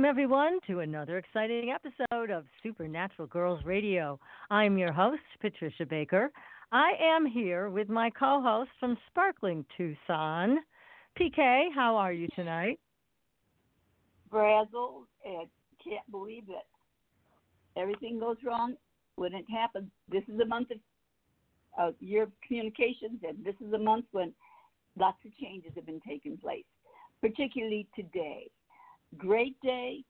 Welcome, everyone, to another exciting episode of Supernatural Girls Radio. I'm your host, Patricia Baker. I am here with my co host from Sparkling Tucson. PK, how are you tonight? Frazzled and can't believe that everything goes wrong when it happens. This is a month of uh, year of communications, and this is a month when lots of changes have been taking place, particularly today great day,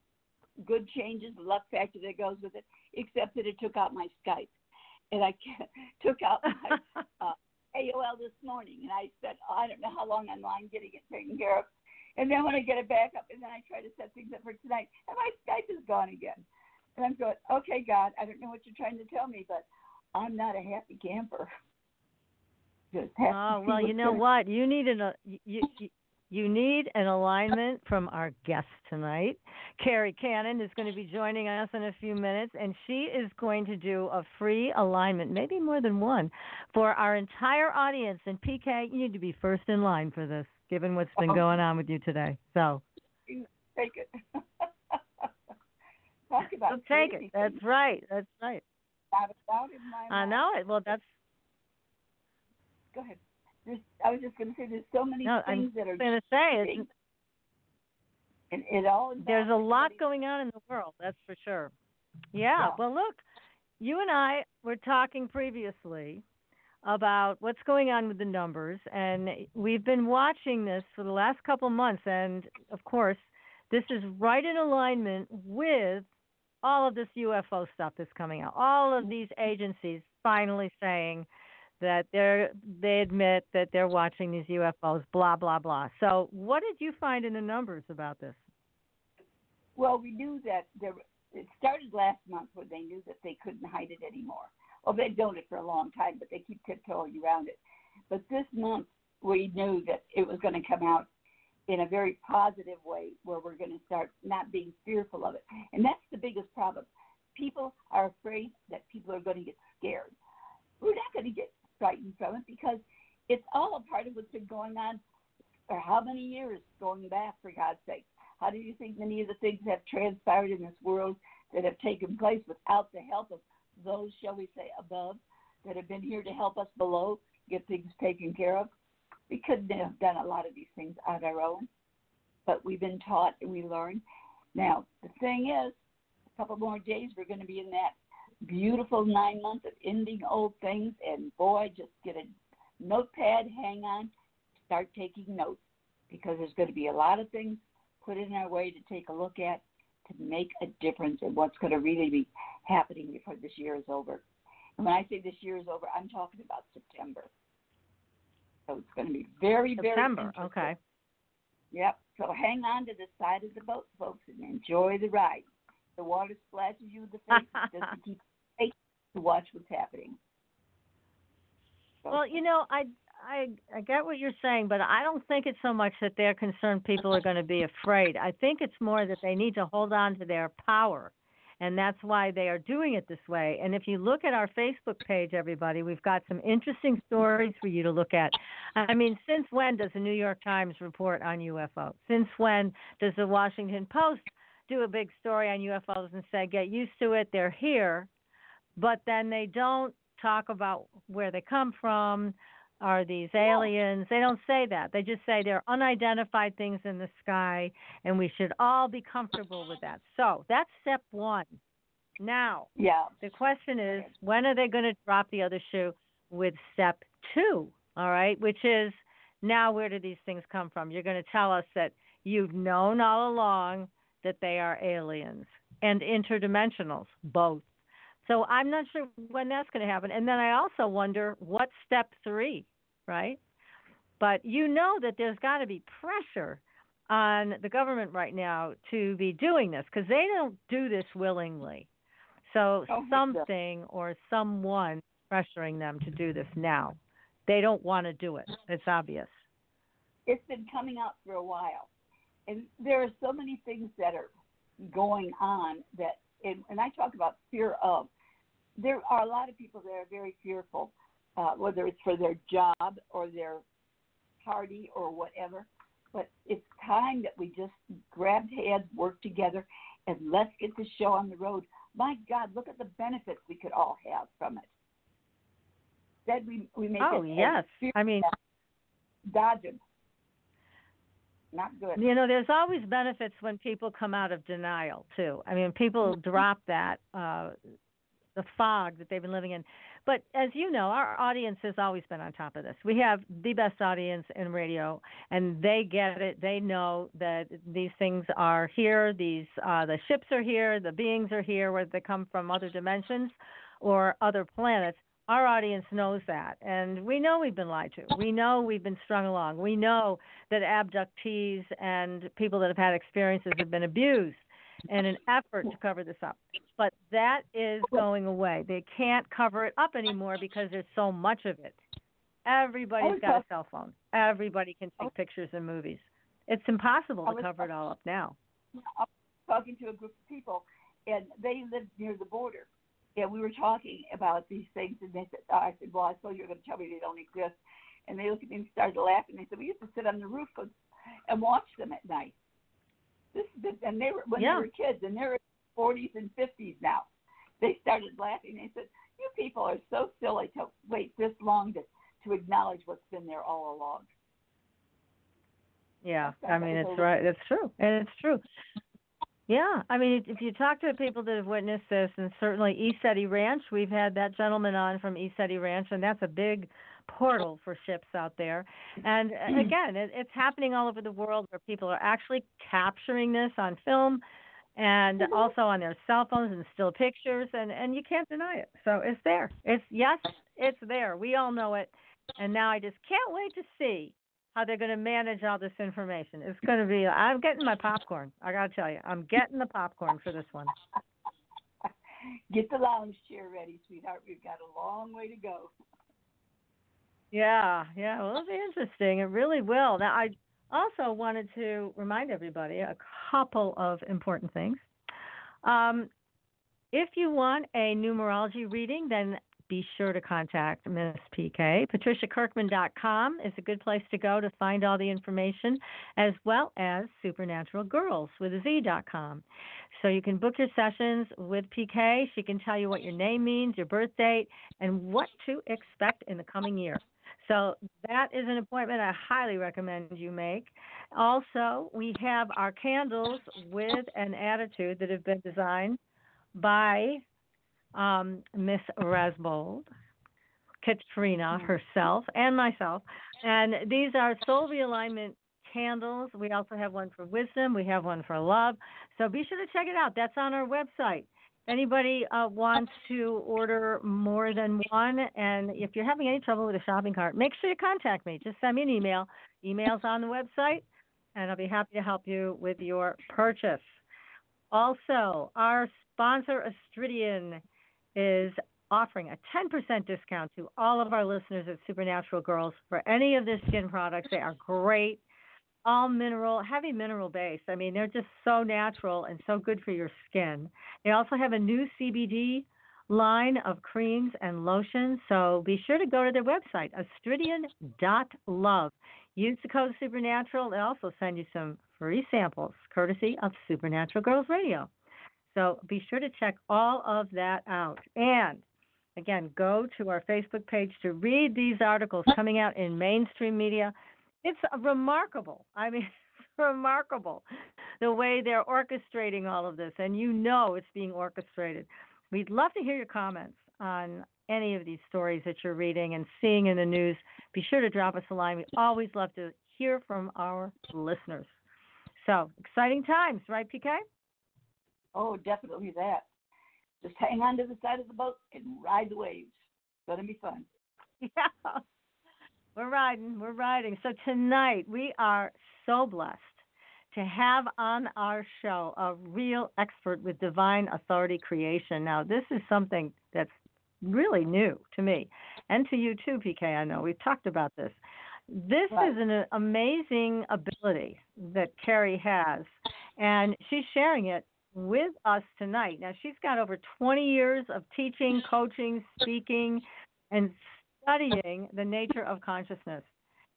good changes, the luck factor that goes with it, except that it took out my Skype. And I took out my uh, AOL this morning, and I spent, oh, I don't know how long I'm lying getting it taken care of. And then when I get it back up, and then I try to set things up for tonight, and my Skype is gone again. And I'm going, okay, God, I don't know what you're trying to tell me, but I'm not a happy camper. Oh well, you know what? You need an uh, you, you you need an alignment from our guest tonight. Kerri Kannan is going to be joining us in a few minutes, and she is going to do a free alignment, maybe more than one, for our entire audience. And PK, you need to be first in line for this, given what's been oh. going on with you today. So take it. Talk about so take it. That's right. That's right. I know it. Well, that's. Go ahead there's, I was just going to say, there's so many no, things I'm that are. going to say it's, and it all. There's a lot going on in the world. That's for sure. Yeah. yeah. Well, look, you and I were talking previously about what's going on with the numbers, and we've been watching this for the last couple months, and of course, this is right in alignment with all of this UFO stuff that's coming out. All of these agencies finally saying that they're they admit that they're watching these UFOs, blah blah blah. So, what did you find in the numbers about this? Well, we knew that there. It started last month when they knew that they couldn't hide it anymore. Well, they've known it for a long time, but they keep tiptoeing around it. But this month, we knew that it was going to come out in a very positive way, where we're going to start not being fearful of it. And that's the biggest problem. People are afraid that people are going to get scared. We're not going to get frightened from it because it's all a part of what's been going on for how many years going back, for God's sake. How do you think many of the things have transpired in this world that have taken place without the help of those, shall we say, above, that have been here to help us below get things taken care of? We couldn't have done a lot of these things on our own, but we've been taught and we learn. Now, the thing is, a couple more days, we're going to be in that beautiful nine months of ending old things. And boy, just get a notepad, hang on, start taking notes because there's going to be a lot of things put in our way to take a look at to make a difference in what's going to really be happening before this year is over. And when I say this year is over, I'm talking about September. So it's going to be very, very September. very okay. Yep. So hang on to the side of the boat, folks, and enjoy the ride. The water splashes you in the face just to keep to watch what's happening. So. Well, you know, I I I get what you're saying, but I don't think it's so much that they're concerned people are going to be afraid. I think it's more that they need to hold on to their power. And that's why they are doing it this way. And if you look at our Facebook page, everybody, we've got some interesting stories for you to look at. I mean, since when does the New York Times report on UFO? Since when does the Washington Post do a big story on UFOs and say, get used to it, they're here? But then they don't talk about where they come from. Are these aliens? They don't say that. They just say they're unidentified things in the sky, and we should all be comfortable with that. So that's step one. Now, Yeah. the question is, when are they going to drop the other shoe with step two? All right, which is now where do these things come from? You're going to tell us that you've known all along that they are aliens and interdimensionals, both. So I'm not sure when that's going to happen. And then I also wonder what's step three, right? But you know that there's got to be pressure on the government right now to be doing this because they don't do this willingly. So Oh, something or someone pressuring them to do this now. They don't want to do it. It's obvious. It's been coming out for a while. And there are so many things that are going on that, and, and I talk about fear of, there are a lot of people that are very fearful, uh, whether it's for their job or their party or whatever. But it's time that we just grab hands, work together, and let's get this show on the road. My God, look at the benefits we could all have from it. That we we make Oh, it yes. I mean, dodging. Not good. You know, there's always benefits when people come out of denial too. I mean, people Mm-hmm. drop that uh the fog that they've been living in. But as you know, our audience has always been on top of this. We have the best audience in radio, and they get it. They know that these things are here. These uh, the ships are here. The beings are here, whether they come from other dimensions or other planets. Our audience knows that, and we know we've been lied to. We know we've been strung along. We know that abductees and people that have had experiences have been abused in an effort to cover this up. But that is oh. going away. They can't cover it up anymore because there's so much of it. Everybody's got a cell phone. Everybody can take pictures and movies. It's impossible to cover it all up now. I was talking to a group of people, and they lived near the border. And we were talking about these things, and they said, I said, well, I thought you were going to tell me they don't exist. And they looked at me and started laughing. They said, we used to sit on the roof and watch them at night. This, this and they were when Yeah. they were kids, and in their 40s and 50s now. They started laughing. They said, "You people are so silly to wait this long to to acknowledge what's been there all along." Yeah, I mean it's right. It's true, and it's true. Yeah, I mean if you talk to people that have witnessed this, and certainly East Ranch, we've had that gentleman on from East Ranch, and that's a big portal for ships out there. And again, it, it's happening all over the world where people are actually capturing this on film and mm-hmm. also on their cell phones and still pictures and and you can't deny it. So it's there. It's yes, it's there. We all know it. And now I just can't wait to see how they're going to manage all this information. It's going to be I'm getting my popcorn. I got to tell you. I'm getting the popcorn for this one. Get the lounge chair ready, sweetheart. We've got a long way to go. Yeah, yeah. Well, it'll be interesting. It really will. Now, I also wanted to remind everybody a couple of important things. Um, if you want a numerology reading, then be sure to contact Miss PK. PatriciaKirkman.com is a good place to go to find all the information, as well as Supernatural Girls with a Z.com. So you can book your sessions with PK. She can tell you what your name means, your birth date, and what to expect in the coming year. So that is an appointment I highly recommend you make. Also, we have our candles with an attitude that have been designed by um, Miss Rasbold, Katrina herself, and myself. And these are soul realignment candles. We also have one for wisdom. We have one for love. So be sure to check it out. That's on our website. Anybody uh, wants to order more than one, and if you're having any trouble with a shopping cart, make sure you contact me. Just send me an email. Email's on the website, and I'll be happy to help you with your purchase. Also, our sponsor, Astridian, is offering a 10% discount to all of our listeners at Supernatural Girls for any of their skin products. They are great, all mineral, heavy mineral based. I mean, they're just so natural and so good for your skin. They also have a new CBD line of creams and lotions, so be sure to go to their website, astridian.love. Use the code Supernatural. They also send you some free samples, courtesy of Supernatural Girls Radio. So be sure to check all of that out. And again, go to our Facebook page to read these articles coming out in mainstream media. It's remarkable. I mean, remarkable the way they're orchestrating all of this, and you know it's being orchestrated. We'd love to hear your comments on any of these stories that you're reading and seeing in the news. Be sure to drop us a line. We always love to hear from our listeners. So, exciting times, right, PK? Oh, definitely that. Just hang on to the side of the boat and ride the waves. It's going to be fun. Yeah. We're riding. We're riding. So, tonight we are so blessed to have on our show a real expert with divine authority creation. Now, this is something that's really new to me and to you too, PK. I know we've talked about this. This right. is an amazing ability that Kerri has, and she's sharing it with us tonight. Now, she's got over 20 years of teaching, coaching, speaking, and studying the nature of consciousness.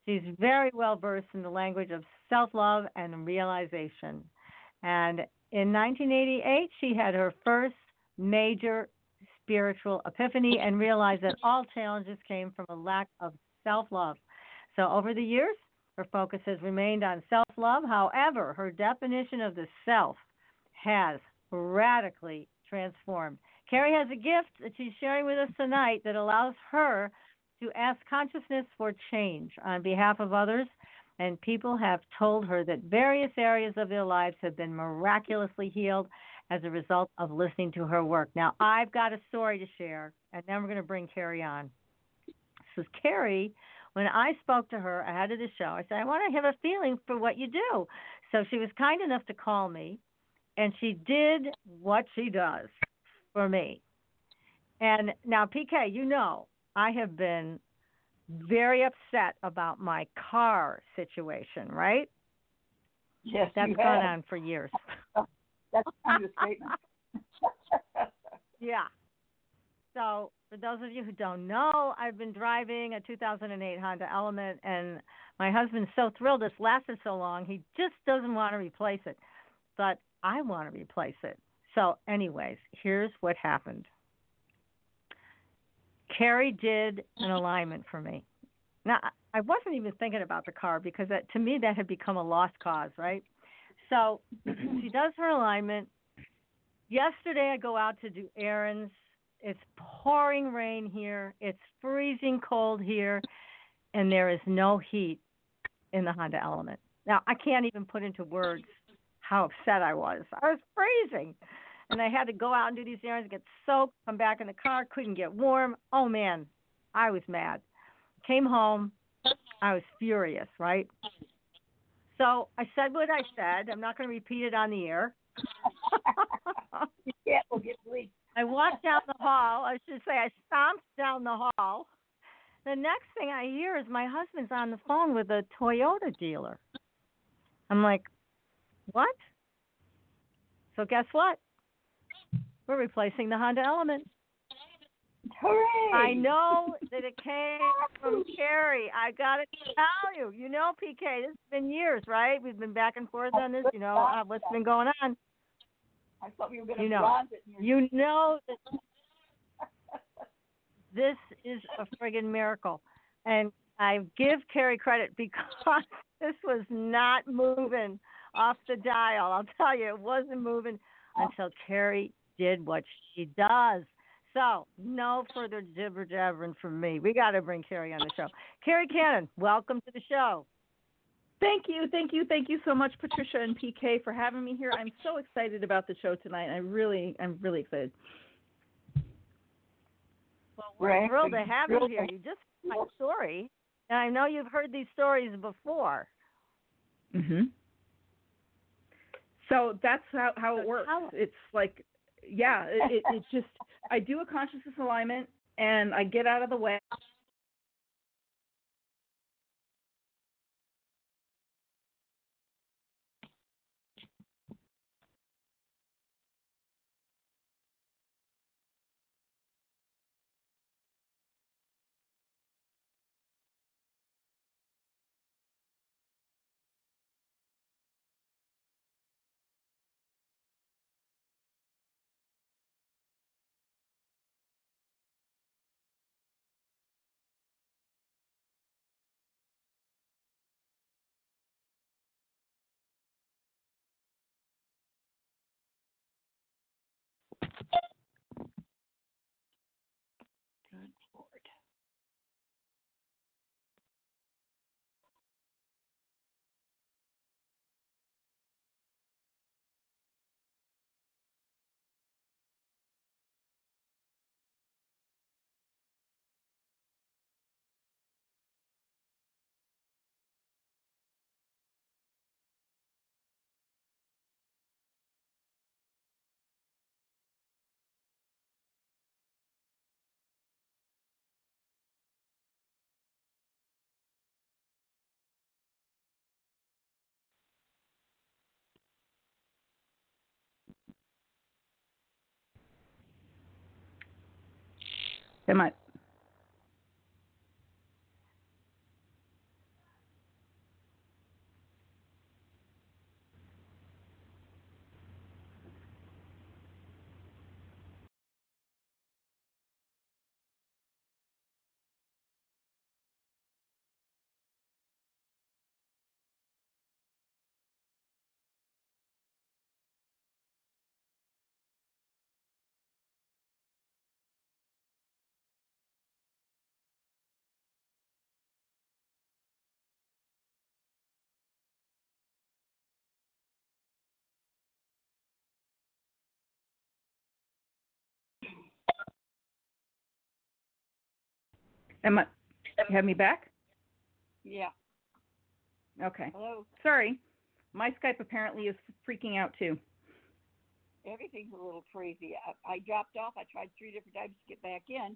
She's very well versed in the language of self love and realization. And in 1988, she had her first major spiritual epiphany and realized that all challenges came from a lack of self love. So over the years, her focus has remained on self love. However, her definition of the self has radically transformed. Kerri has a gift that she's sharing with us tonight that allows her to ask consciousness for change on behalf of others. And people have told her that various areas of their lives have been miraculously healed as a result of listening to her work. Now, I've got a story to share, and then we're going to bring Kerri on. So, Kerri, when I spoke to her ahead of the show, I said, I want to have a feeling for what you do. So, she was kind enough to call me, and she did what she does for me. And now, PK, you know, I have been very upset about my car situation, right? Yes, that's gone on for years. That's an understatement. yeah. So, for those of you who don't know, I've been driving a 2008 Honda Element, and my husband's so thrilled it's lasted so long, he just doesn't want to replace it. But I want to replace it. So, anyways, here's what happened. Kerri did an alignment for me. Now, I wasn't even thinking about the car because that, to me that had become a lost cause, right? So she does her alignment. Yesterday, I go out to do errands. It's pouring rain here. It's freezing cold here, and there is no heat in the Honda Element. Now, I can't even put into words how upset I was. I was freezing. And I had to go out and do these errands, get soaked, come back in the car, couldn't get warm. Oh man, I was mad. Came home, I was furious, right? So I said what I said. I'm not going to repeat it on the air. yeah, we'll get. I walked down the hall. I should say I stomped down the hall. The next thing I hear is my husband's on the phone with a Toyota dealer. I'm like, what? So guess what? We're replacing the Honda Element. Hooray! I know that it came from Kerri. I got to tell you. You know, PK, this has been years, right? We've been back and forth on this. You know uh, what's been going on. I thought we were going to you know, You know that this is a friggin' miracle, and I give Kerri credit because this was not moving off the dial. I'll tell you, it wasn't moving until Kerri did what she does. So, no further jibber jabbering from me. We got to bring Kerri on the show. Kerri Kannan, welcome to the show. Thank you, thank you, thank you so much, Patricia and PK, for having me here. I'm so excited about the show tonight. I really, I'm really excited. Well, we're right. thrilled to have you here. You just my story, and I know you've heard these stories before. Mhm. So that's how how it works. It's like yeah, it, it, it's just I do a consciousness alignment and I get out of the way. Am I? Am I? You have me back? Yeah. Okay. Hello. Sorry, my Skype apparently is freaking out too. Everything's a little crazy. I, I dropped off. I tried three different times to get back in.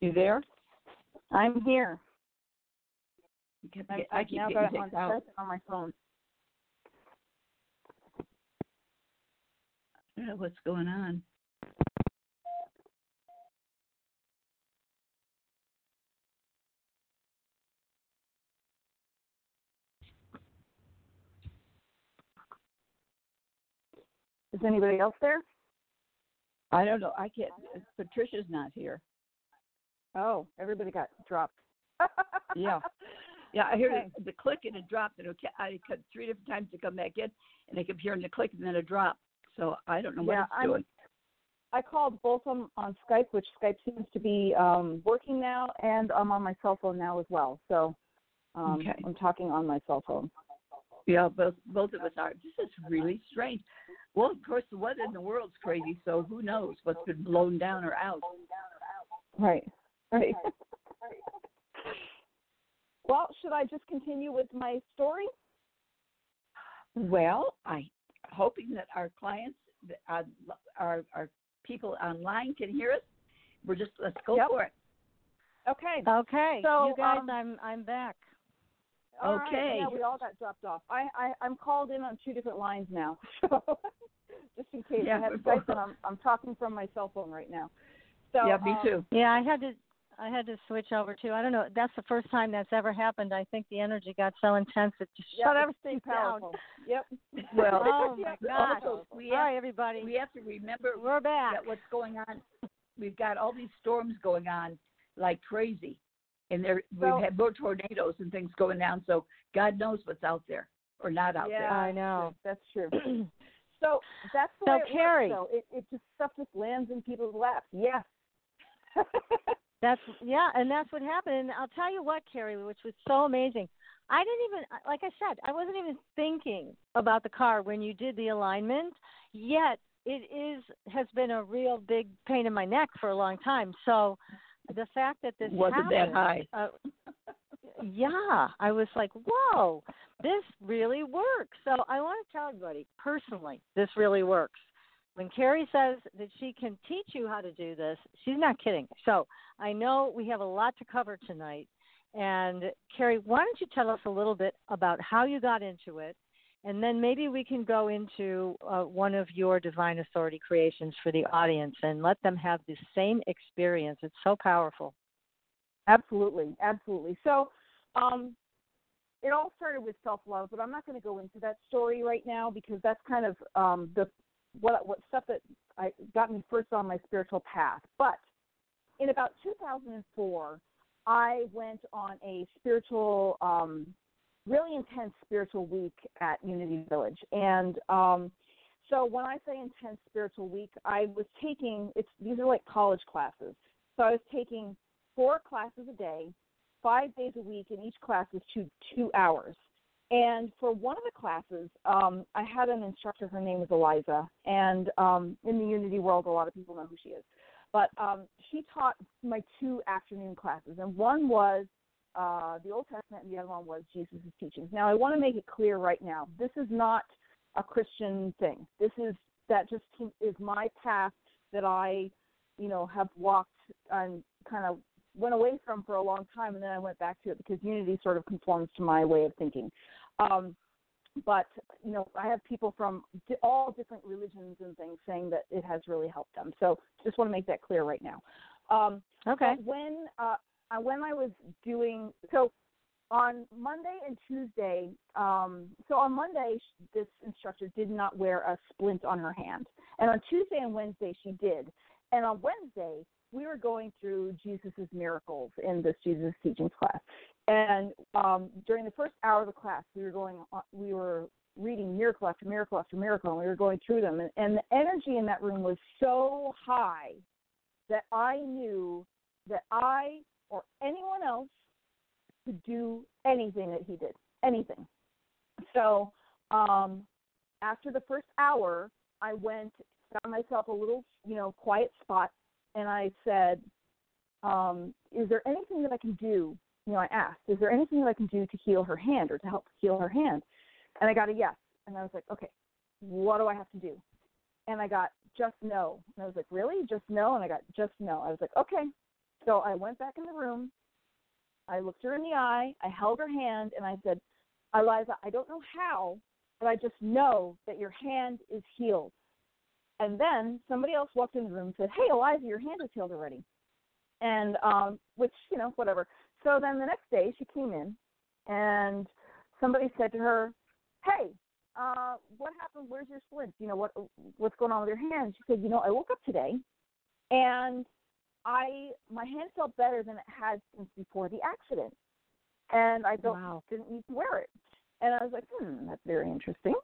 You there? I'm here. You I'm, get- I I've keep now got it on. On my phone. I don't know what's going on. Is anybody else there? I don't know. I can't. Patricia's not here. Oh, everybody got dropped. Yeah. Yeah, I heard Okay. the click and it dropped, and it kept, I cut three different times to come back in, and I kept hearing the click and then it dropped. So I don't know what Yeah, it's I'm- doing. I called both of them on Skype, which Skype seems to be um, working now, and I'm on my cell phone now as well. So um, Okay. I'm talking on my cell phone. Yeah, both both of us are. This is really strange. Well, of course, the weather in the world's crazy, so who knows what's been blown down or out. Right. Right. well, should I just continue with my story? Well, I hoping that our clients, that, uh, our our people online can hear us. We're just let's go Yep. for it. Okay. Okay, So, you guys, um, I'm I'm back. All right. okay. Yeah, we all got dropped off. I, I I'm called in on two different lines now, so just in case Yeah, I have we're and I'm I'm talking from my cell phone right now. So yeah, me um, too. Yeah, I had to I had to switch over to. I don't know. That's the first time that's ever happened. I think the energy got so intense it just Yep, shut everything down. Yep. Well, Oh my gosh! also, we All have, everybody, we have to remember we're back. that what's going on. We've got all these storms going on like crazy, and there So- we've had more tornadoes and things going down. So God knows what's out there or not out there. yeah, I know. That's true. So that's the So, way it Kerri- works. So it, it just stuff just lands in people's laps. Yes. That's yeah, and that's what happened. And I'll tell you what, Kerri, which was so amazing. I didn't even like I said, I wasn't even thinking about the car when you did the alignment. Yet it is has been a real big pain in my neck for a long time. So the fact that this wasn't that high. Uh, yeah, I was like, whoa, this really works. So I want to tell everybody personally, this really works. When Kerri says that she can teach you how to do this, she's not kidding. So I know we have a lot to cover tonight. And Kerri, why don't you tell us a little bit about how you got into it? And then maybe we can go into uh, one of your divine authority creations for the audience and let them have the same experience. It's so powerful. Absolutely, absolutely. So, um, it all started with self love, but I'm not going to go into that story right now because that's kind of um, the what what stuff that I got me first on my spiritual path. But in about 2004, I went on a spiritual, um, really intense spiritual week at Unity Village, and um, so when I say intense spiritual week, I was taking it's these are like college classes. So I was taking four classes a day, five days a week, and each class was two two hours. And for one of the classes, um, I had an instructor. Her name was Eliza, and um, in the Unity world, a lot of people know who she is. But um, she taught my two afternoon classes, and one was uh, the Old Testament, and the other one was Jesus' teachings. Now, I want to make it clear right now: this is not a Christian thing. This is that just is my path that I, you know, have walked and kind of went away from for a long time, and then I went back to it because Unity sort of conforms to my way of thinking. Um, but you know, I have people from all different religions and things saying that it has really helped them. So just want to make that clear right now. Um, okay. When uh, when I was doing so on Monday and Tuesday, um, so on Monday this instructor did not wear a splint on her hand, and on Tuesday and Wednesday she did, and on Wednesday we were going through Jesus's miracles in this Jesus teachings class, and um, during the first hour of the class, we were going, we were reading miracle after miracle after miracle, and we were going through them, and, and the energy in that room was so high that I knew that I or anyone else to do anything that he did, anything. So um, after the first hour, I went, found myself a little, you know, quiet spot and I said, um, "Is there anything that I can do?" You know, I asked, "Is there anything that I can do to heal her hand or to help heal her hand?" And I got a yes. And I was like, "Okay, what do I have to do?" And I got just no. And I was like, "Really? Just no?" And I got just no. I was like, "Okay." So I went back in the room. I looked her in the eye. I held her hand, and I said, "Eliza, I don't know how, but I just know that your hand is healed." And then somebody else walked in the room and said, "Hey, Eliza, your hand is healed already," and um, which you know, whatever. So then the next day she came in, and somebody said to her, "Hey, uh, what happened? Where's your splint? You know what what's going on with your hand?" She said, "You know, I woke up today, and I my hand felt better than it had since before the accident, and I don't wow. didn't need to wear it." And I was like, "Hmm, that's very interesting."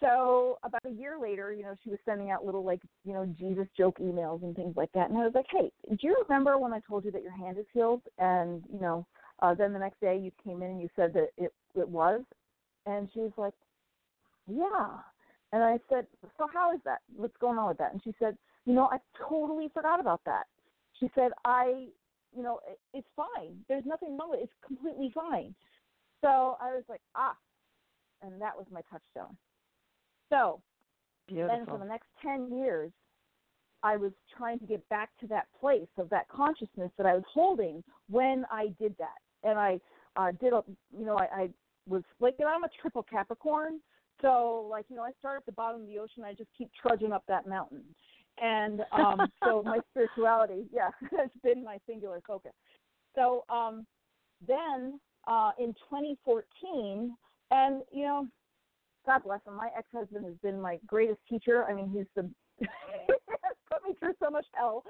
so about a year later, you know, she was sending out little like, you know, Jesus joke emails and things like that. And I was like, Hey, do you remember when I told you that your hand is healed? And, you know, uh then the next day you came in and you said that it it was and she was like, Yeah. And I said, So how is that? What's going on with that? And she said, You know, I totally forgot about that. She said, I you know, it, it's fine. There's nothing wrong with it. It's completely fine. So I was like, ah, and that was my touchstone. So Beautiful. then for the next 10 years, I was trying to get back to that place of that consciousness that I was holding when I did that. And I uh, did, a, you know, I, I was like, I'm a triple Capricorn. So, like, you know, I start at the bottom of the ocean. I just keep trudging up that mountain. And um, so my spirituality, yeah, has been my singular focus. So um, then uh, in 2014, and, you know, God bless him. My ex-husband has been my greatest teacher. I mean, he's the put me through so much hell.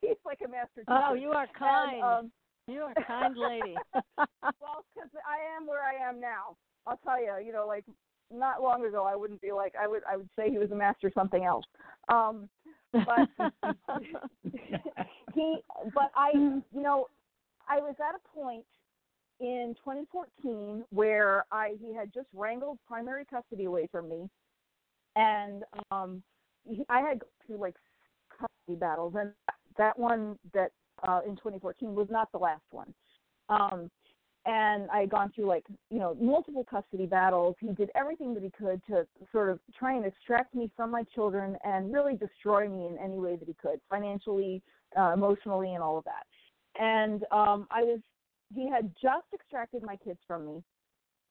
he's like a master teacher. Oh, you are kind. And, um, you are a kind lady. well, because I am where I am now. I'll tell you. You know, like not long ago, I wouldn't be like I would. I would say he was a master something else. Um, but he. But I. You know, I was at a point in 2014 where I he had just wrangled primary custody away from me, and um, he, I had through like custody battles, and that one that uh, in 2014 was not the last one. Um, and I had gone through like you know multiple custody battles. He did everything that he could to sort of try and extract me from my children and really destroy me in any way that he could, financially, uh, emotionally, and all of that. And um, I was he had just extracted my kids from me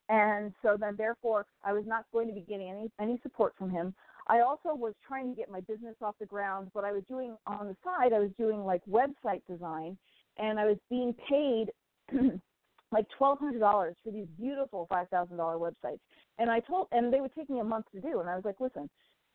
and so then therefore I was not going to be getting any any support from him. I also was trying to get my business off the ground. What I was doing on the side, I was doing like website design, and I was being paid like twelve hundred dollars for these beautiful five thousand dollar websites. And I told, and they would take me a month to do. And I was like, listen,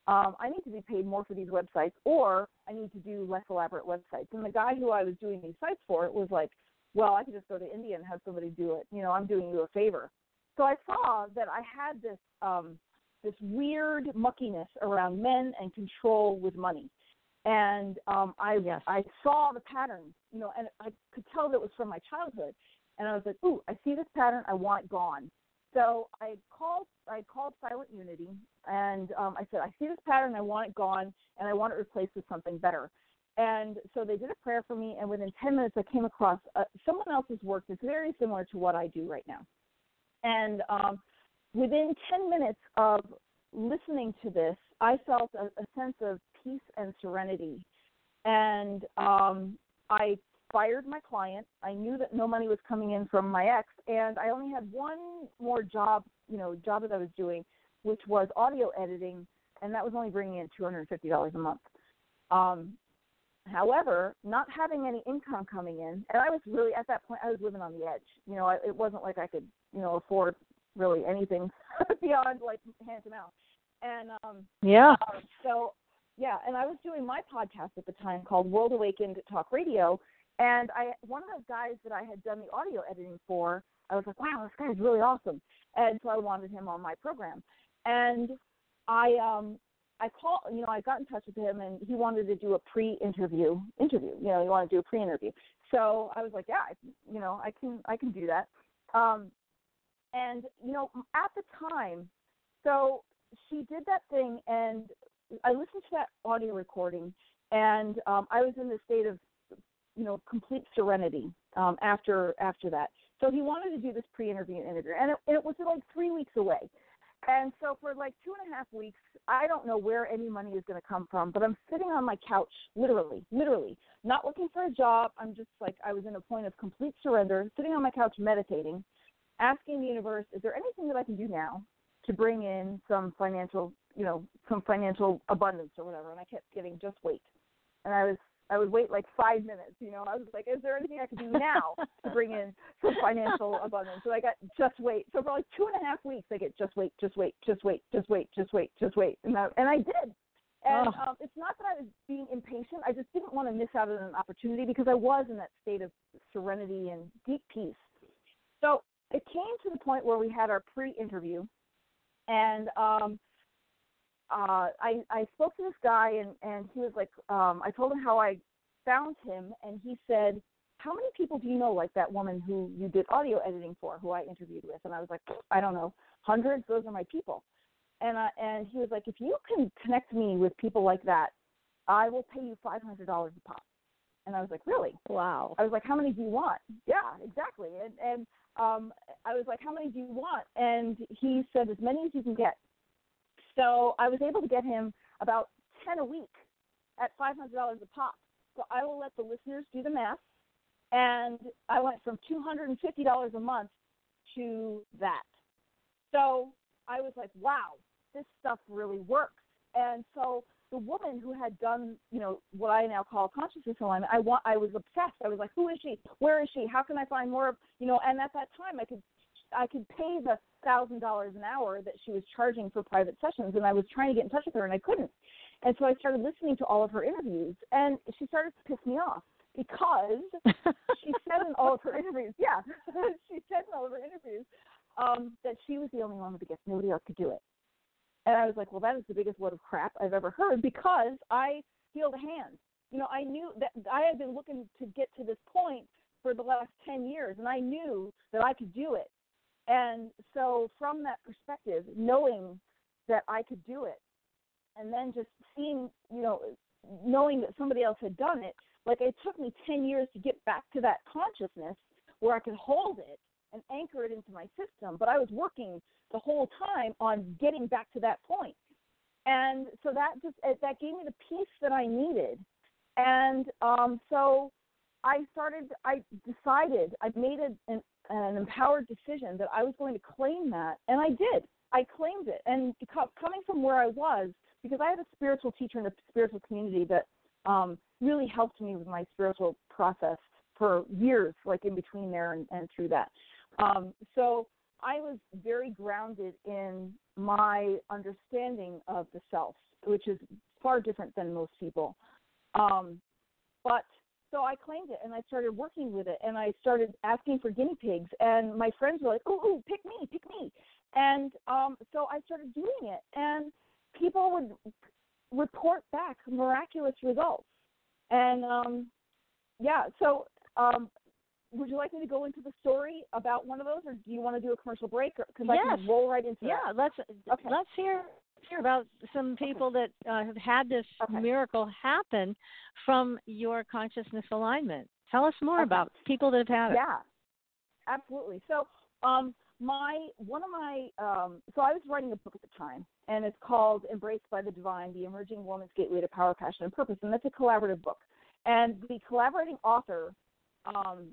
um, I need to be paid more for these websites, or I need to do less elaborate websites. And the guy who I was doing these sites for was like, well, I could just go to India and have somebody do it. You know, I'm doing you a favor. So I saw that I had this um, this weird muckiness around men and control with money. and um, I Yes. I saw the pattern, you know, and I could tell that it was from my childhood, and I was like, ooh, I see this pattern, I want it gone. So I called I called Silent Unity, and um, I said, I see this pattern, I want it gone, and I want it replaced with something better. And so they did a prayer for me, and within 10 minutes, I came across uh, someone else's work that's very similar to what I do right now. And um, within 10 minutes of listening to this, I felt a, a sense of peace and serenity. And um, I fired my client. I knew that no money was coming in from my ex, and I only had one more job, you know, job that I was doing, which was audio editing, and that was only bringing in two hundred and fifty dollars a month. Um, however, not having any income coming in, and I was really at that point, I was living on the edge. You know, I, it wasn't like I could, you know, afford really anything beyond like hand to mouth. And um, Yeah. uh, so yeah, and I was doing my podcast at the time called World Awakened Talk Radio, and I one of those guys that I had done the audio editing for, I was like, wow, this guy's really awesome, and so I wanted him on my program, and I um I called, you know, I got in touch with him, and he wanted to do a pre-interview interview. You know, he wanted to do a pre-interview. So I was like, yeah, I, you know, I can I can do that. Um, and you know, at the time, so she did that thing, and I listened to that audio recording, and um, I was in the state of, you know, complete serenity um, after after that. So he wanted to do this pre-interview interview, and it, it was like three weeks away. And so for like two and a half weeks, I don't know where any money is going to come from, but I'm sitting on my couch, literally, literally, not looking for a job. I'm just like I was in a point of complete surrender, sitting on my couch meditating, asking the universe, is there anything that I can do now to bring in some financial, you know, some financial abundance or whatever? And I kept getting just wait. And I was I would wait like five minutes, you know. I was like, is there anything I can do now to bring in some financial abundance? So I got just wait. So for like two and a half weeks, I get just wait, just wait, just wait, just wait, just wait, just wait, and I, and I did. And Oh. um, it's not that I was being impatient. I just didn't want to miss out on an opportunity because I was in that state of serenity and deep peace. So it came to the point where we had our pre-interview, and um, uh, I I spoke to this guy, and and he was like, um, I told him how I found him, and he said, "How many people do you know like that woman who you did audio editing for, who I interviewed with?" And I was like, I don't know, hundreds. Those are my people. And I, and he was like, if you can connect me with people like that, I will pay you five hundred dollars a pop. And I was like, really? Wow. I was like, how many do you want? Yeah, exactly. And and um, I was like, how many do you want? And he said, as many as you can get. So I was able to get him about ten a week at five hundred dollars a pop. So I will let the listeners do the math. And I went from two hundred and fifty dollars a month to that. So I was like, wow, this stuff really works. And so the woman who had done, you know, what I now call consciousness alignment, I want, I was obsessed. I was like, who is she? Where is she? How can I find more? Of, you know, and at that time, I could, I could pay the thousand dollars an hour that she was charging for private sessions, and I was trying to get in touch with her, and I couldn't. And so I started listening to all of her interviews, and she started to piss me off because she said in all of her interviews, yeah, she said in all of her interviews um, that she was the only one with the gift. Nobody else could do it. And I was like, well, that is the biggest load of crap I've ever heard because I healed a hand. You know, I knew that I had been looking to get to this point for the last 10 years, and I knew that I could do it. And so, from that perspective, knowing that I could do it, and then just seeing, you know, knowing that somebody else had done it, like it took me 10 years to get back to that consciousness where I could hold it and anchor it into my system. But I was working the whole time on getting back to that point. And so that just that gave me the peace that I needed. And um, so I started. I decided. I made a, an, an empowered decision that I was going to claim that, and I did. I claimed it. And coming from where I was, because I had a spiritual teacher in a spiritual community that um, really helped me with my spiritual process for years, like in between there and, and through that. Um, so I was very grounded in my understanding of the self, which is far different than most people. Um, but so I claimed it and I started working with it and I started asking for guinea pigs and my friends were like, "Oh, ooh, pick me, pick me," and um, so I started doing it and people would report back miraculous results. And um, yeah, so um, would you like me to go into the story about one of those, or do you want to do a commercial break? Because yes. I can roll right into it? yeah, that. let's Okay. let's hear hear about some people that uh, have had this Okay. miracle happen from your consciousness alignment. Tell us more Okay. about people that have had it. Yeah, absolutely. So, um, my one of my um, so I was writing a book at the time, and it's called "Embraced by the Divine: The Emerging Woman's Gateway to Power, Passion, and Purpose," and that's a collaborative book. And the collaborating author, um,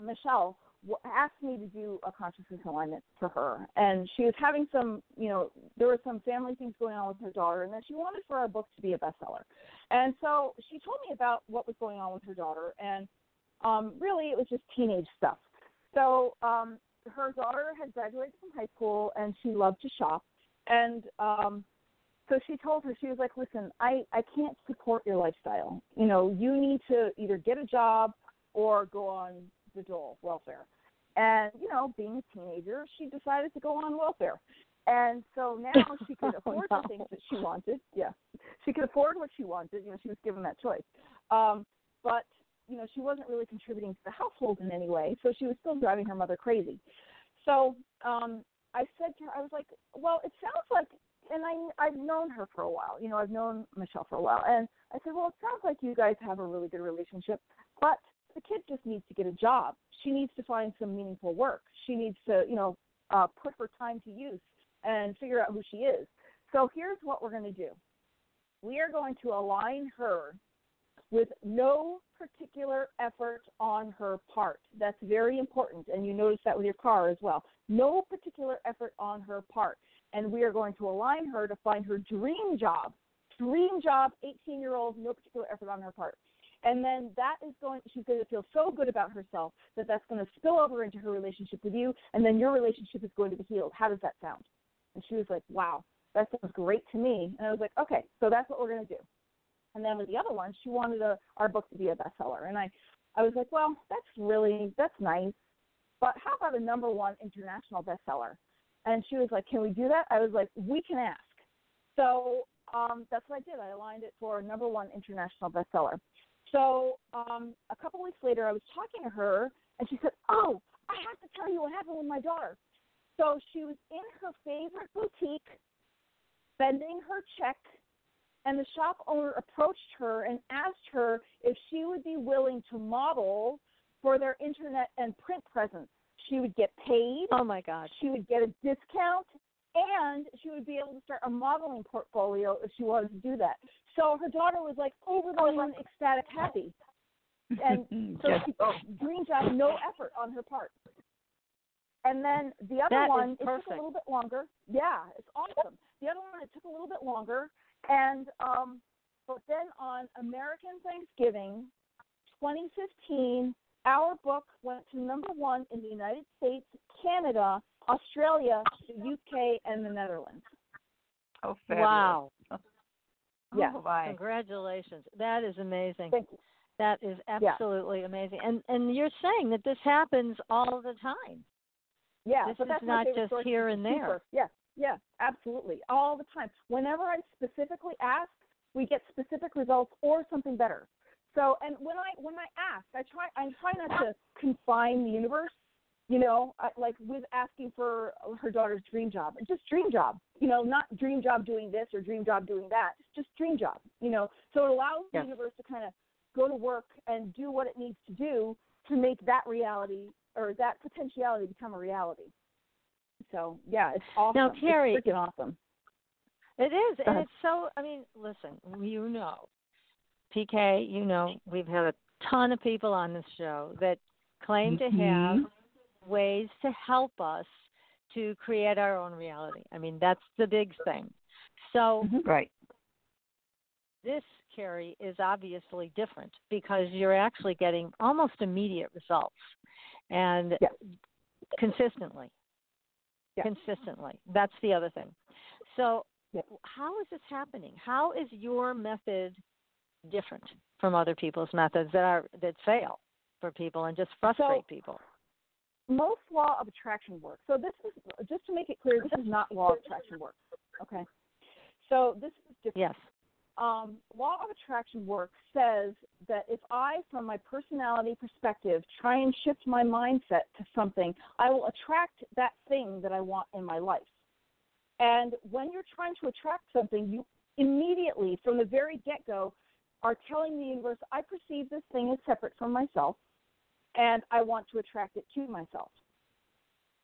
Michelle, asked me to do a consciousness alignment for her, and she was having some, you know, there were some family things going on with her daughter, and then she wanted for our book to be a bestseller. And so she told me about what was going on with her daughter, and um, really it was just teenage stuff. So um, her daughter had graduated from high school and she loved to shop. And um, so she told her, she was like, listen, I, I can't support your lifestyle. You know, you need to either get a job or go on the dole welfare. And, you know, being a teenager, she decided to go on welfare. And so now she could afford no. the things that she wanted. Yeah. She could afford what she wanted. You know, she was given that choice. Um, but you know, she wasn't really contributing to the household in any way, so she was still driving her mother crazy. So um, I said to her, I was like, well, it sounds like, and I I've known her for a while. You know, I've known Michelle for a while, and I said, well, it sounds like you guys have a really good relationship, but the kid just needs to get a job. She needs to find some meaningful work. She needs to, you know, uh, put her time to use and figure out who she is. So here's what we're going to do. We are going to align her with no particular effort on her part. That's very important, and you notice that with your car as well. No particular effort on her part. And we are going to align her to find her dream job. Dream job, 18 year old, no particular effort on her part. And then that is going, she's going to feel so good about herself that that's going to spill over into her relationship with you, and then your relationship is going to be healed. How does that sound? And she was like, wow, that sounds great to me. And I was like, okay, so that's what we're going to do. And then with the other one, she wanted a, our book to be a bestseller. And I, I was like, well, that's really, that's nice. But how about a number one international bestseller? And she was like, can we do that? I was like, we can ask. So um, that's what I did. I aligned it for a number one international bestseller. So um, a couple weeks later, I was talking to her, and she said, oh, I have to tell you what happened with my daughter. So she was in her favorite boutique, spending her check and the shop owner approached her and asked her if she would be willing to model for their internet and print presence. She would get paid, Oh my God. she would get a discount, and she would be able to start a modeling portfolio if she wanted to do that. So her daughter was like over the moon, ecstatic, happy. And so Just- she dream job, no effort on her part. And then the other That one, it took a little bit longer. Yeah, it's awesome. The other one, it took a little bit longer. And um, but then on American Thanksgiving, 2015, our book went to number one in the United States, Canada, Australia, the UK, and the Netherlands. Oh, fabulous. Wow. Yeah. Oh, my. Congratulations. That is amazing. Thank you. That is Yeah. absolutely amazing. And and you're saying that this happens all the time. Yeah, This but is that's not just here and there. super. Yeah, yeah, absolutely, all the time. Whenever I specifically ask, we get specific results or something better. So, and when I when I ask, I try I try not to confine the universe. You know, like with asking for her daughter's dream job, just dream job. You know, not dream job doing this or dream job doing that. Just dream job. You know, so it allows Yes. the universe to kind of go to work and do what it needs to do to make that reality or that potentiality become a reality. So yeah, it's awesome. Now, Kerri- it's freaking awesome. It is, and uh-huh. it's so. I mean, listen, you know, PK, you know, we've had a ton of people on this show that claim to mm-hmm. have ways to help us to create our own reality. I mean, that's the big thing. So mm-hmm. Right. this, Kerri, is obviously different because you're actually getting almost immediate results, and Yeah. consistently. Yeah. Consistently. That's the other thing. So Yeah. how is this happening? How is your method different from other people's methods that are that fail for people and just frustrate people? Most law of attraction work. So this is just to make it clear, this is not law of attraction work. Okay. So this is different. Yes. um, law of attraction work says that if I, from my personality perspective, try and shift my mindset to something, I will attract that thing that I want in my life. And when you're trying to attract something, you immediately, from the very get go, are telling the universe, I perceive this thing as separate from myself, and I want to attract it to myself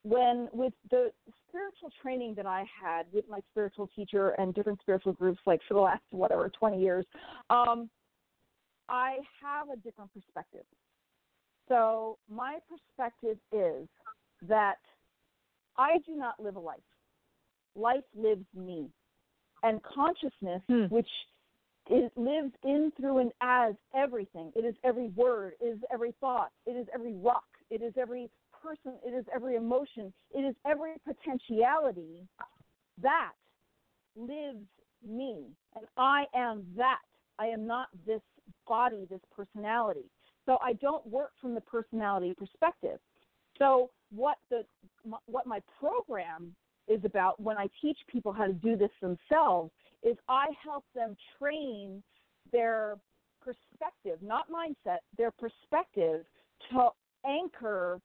when with the spiritual training that I had with my spiritual teacher and different spiritual groups, like for the last whatever twenty years, um, I have a different perspective. So my perspective is that I do not live a life. Life lives me, and consciousness, Hmm. which it lives in through and as everything. It is every word, it is every thought, it is every rock, it is every person, it is every emotion, it is every potentiality that lives me. And I am that. I am not this body, this personality. So I don't work from the personality perspective. So what the what my program is about when I teach people how to do this themselves is I help them train their perspective, not mindset, their perspective to anchor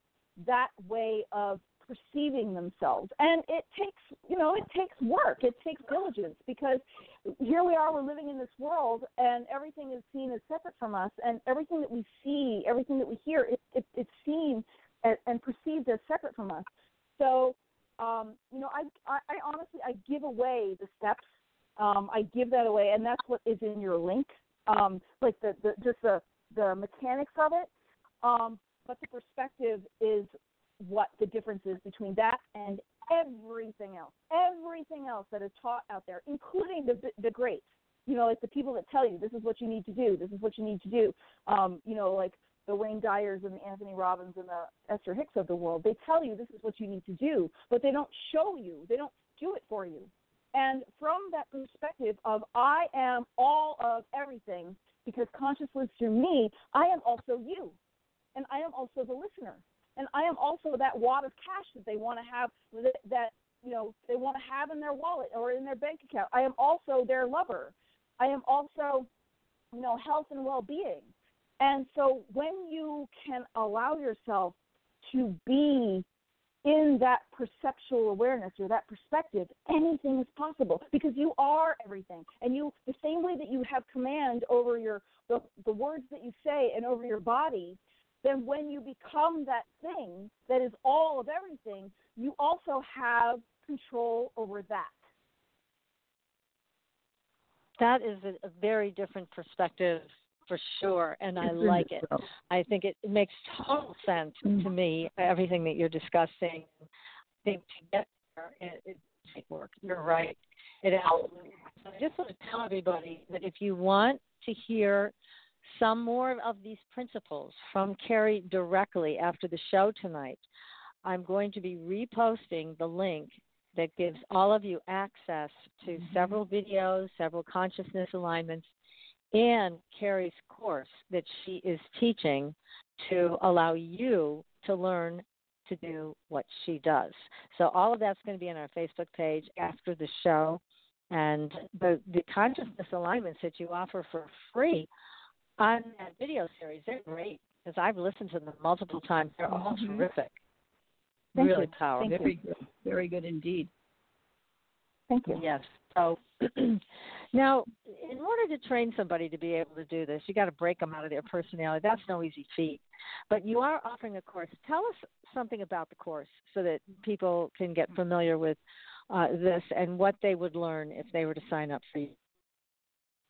that way of perceiving themselves. And it takes, you know, it takes work, it takes diligence because here we are, we're living in this world and everything is seen as separate from us and everything that we see, everything that we hear, it, it, it's seen and, and perceived as separate from us. So, um, you know, I, I, I honestly, I give away the steps. Um, I give that away, and that's what is in your link, um, like the, the just the the mechanics of it. Um, but the perspective is what the difference is between that and everything else. Everything else that is taught out there, including the the greats. You know, like the people that tell you this is what you need to do. This is what you need to do. Um, you know, like the Wayne Dyers and the Anthony Robbins and the Esther Hicks of the world. They tell you this is what you need to do, but they don't show you. They don't do it for you. And from that perspective of I am all of everything because conscious lives through me, I am also you. And I am also the listener. And I am also that wad of cash that they want to have that, you know they want to have in their wallet or in their bank account. I am also their lover. I am also you know health and well-being. And so when you can allow yourself to be in that perceptual awareness or that perspective, anything is possible because you are everything. And you the same way that you have command over your the, the words that you say and over your body, then when you become that thing that is all of everything, you also have control over that. That is a, a very different perspective for sure, and I like it. I think it, makes total sense to me. Everything that you're discussing, I think to get there, it, it takes work. You're right. It helps. I just want to tell everybody that if you want to hear some more of these principles from Kerri directly after the show tonight, I'm going to be reposting the link that gives all of you access to Mm-hmm. several videos, several consciousness alignments, and Kerri's course that she is teaching to allow you to learn to do what she does. So all of that's going to be on our Facebook page after the show. And the, the consciousness alignments that you offer for free on that video series, they're great because I've listened to them multiple times. They're all Mhm. terrific. Thank really you. powerful. Thank Very good. Very good indeed. Thank you. Yes. So now, in order to train somebody to be able to do this, you got to break them out of their personality. That's no easy feat. But you are offering a course. Tell us something about the course so that people can get familiar with uh, this and what they would learn if they were to sign up for you.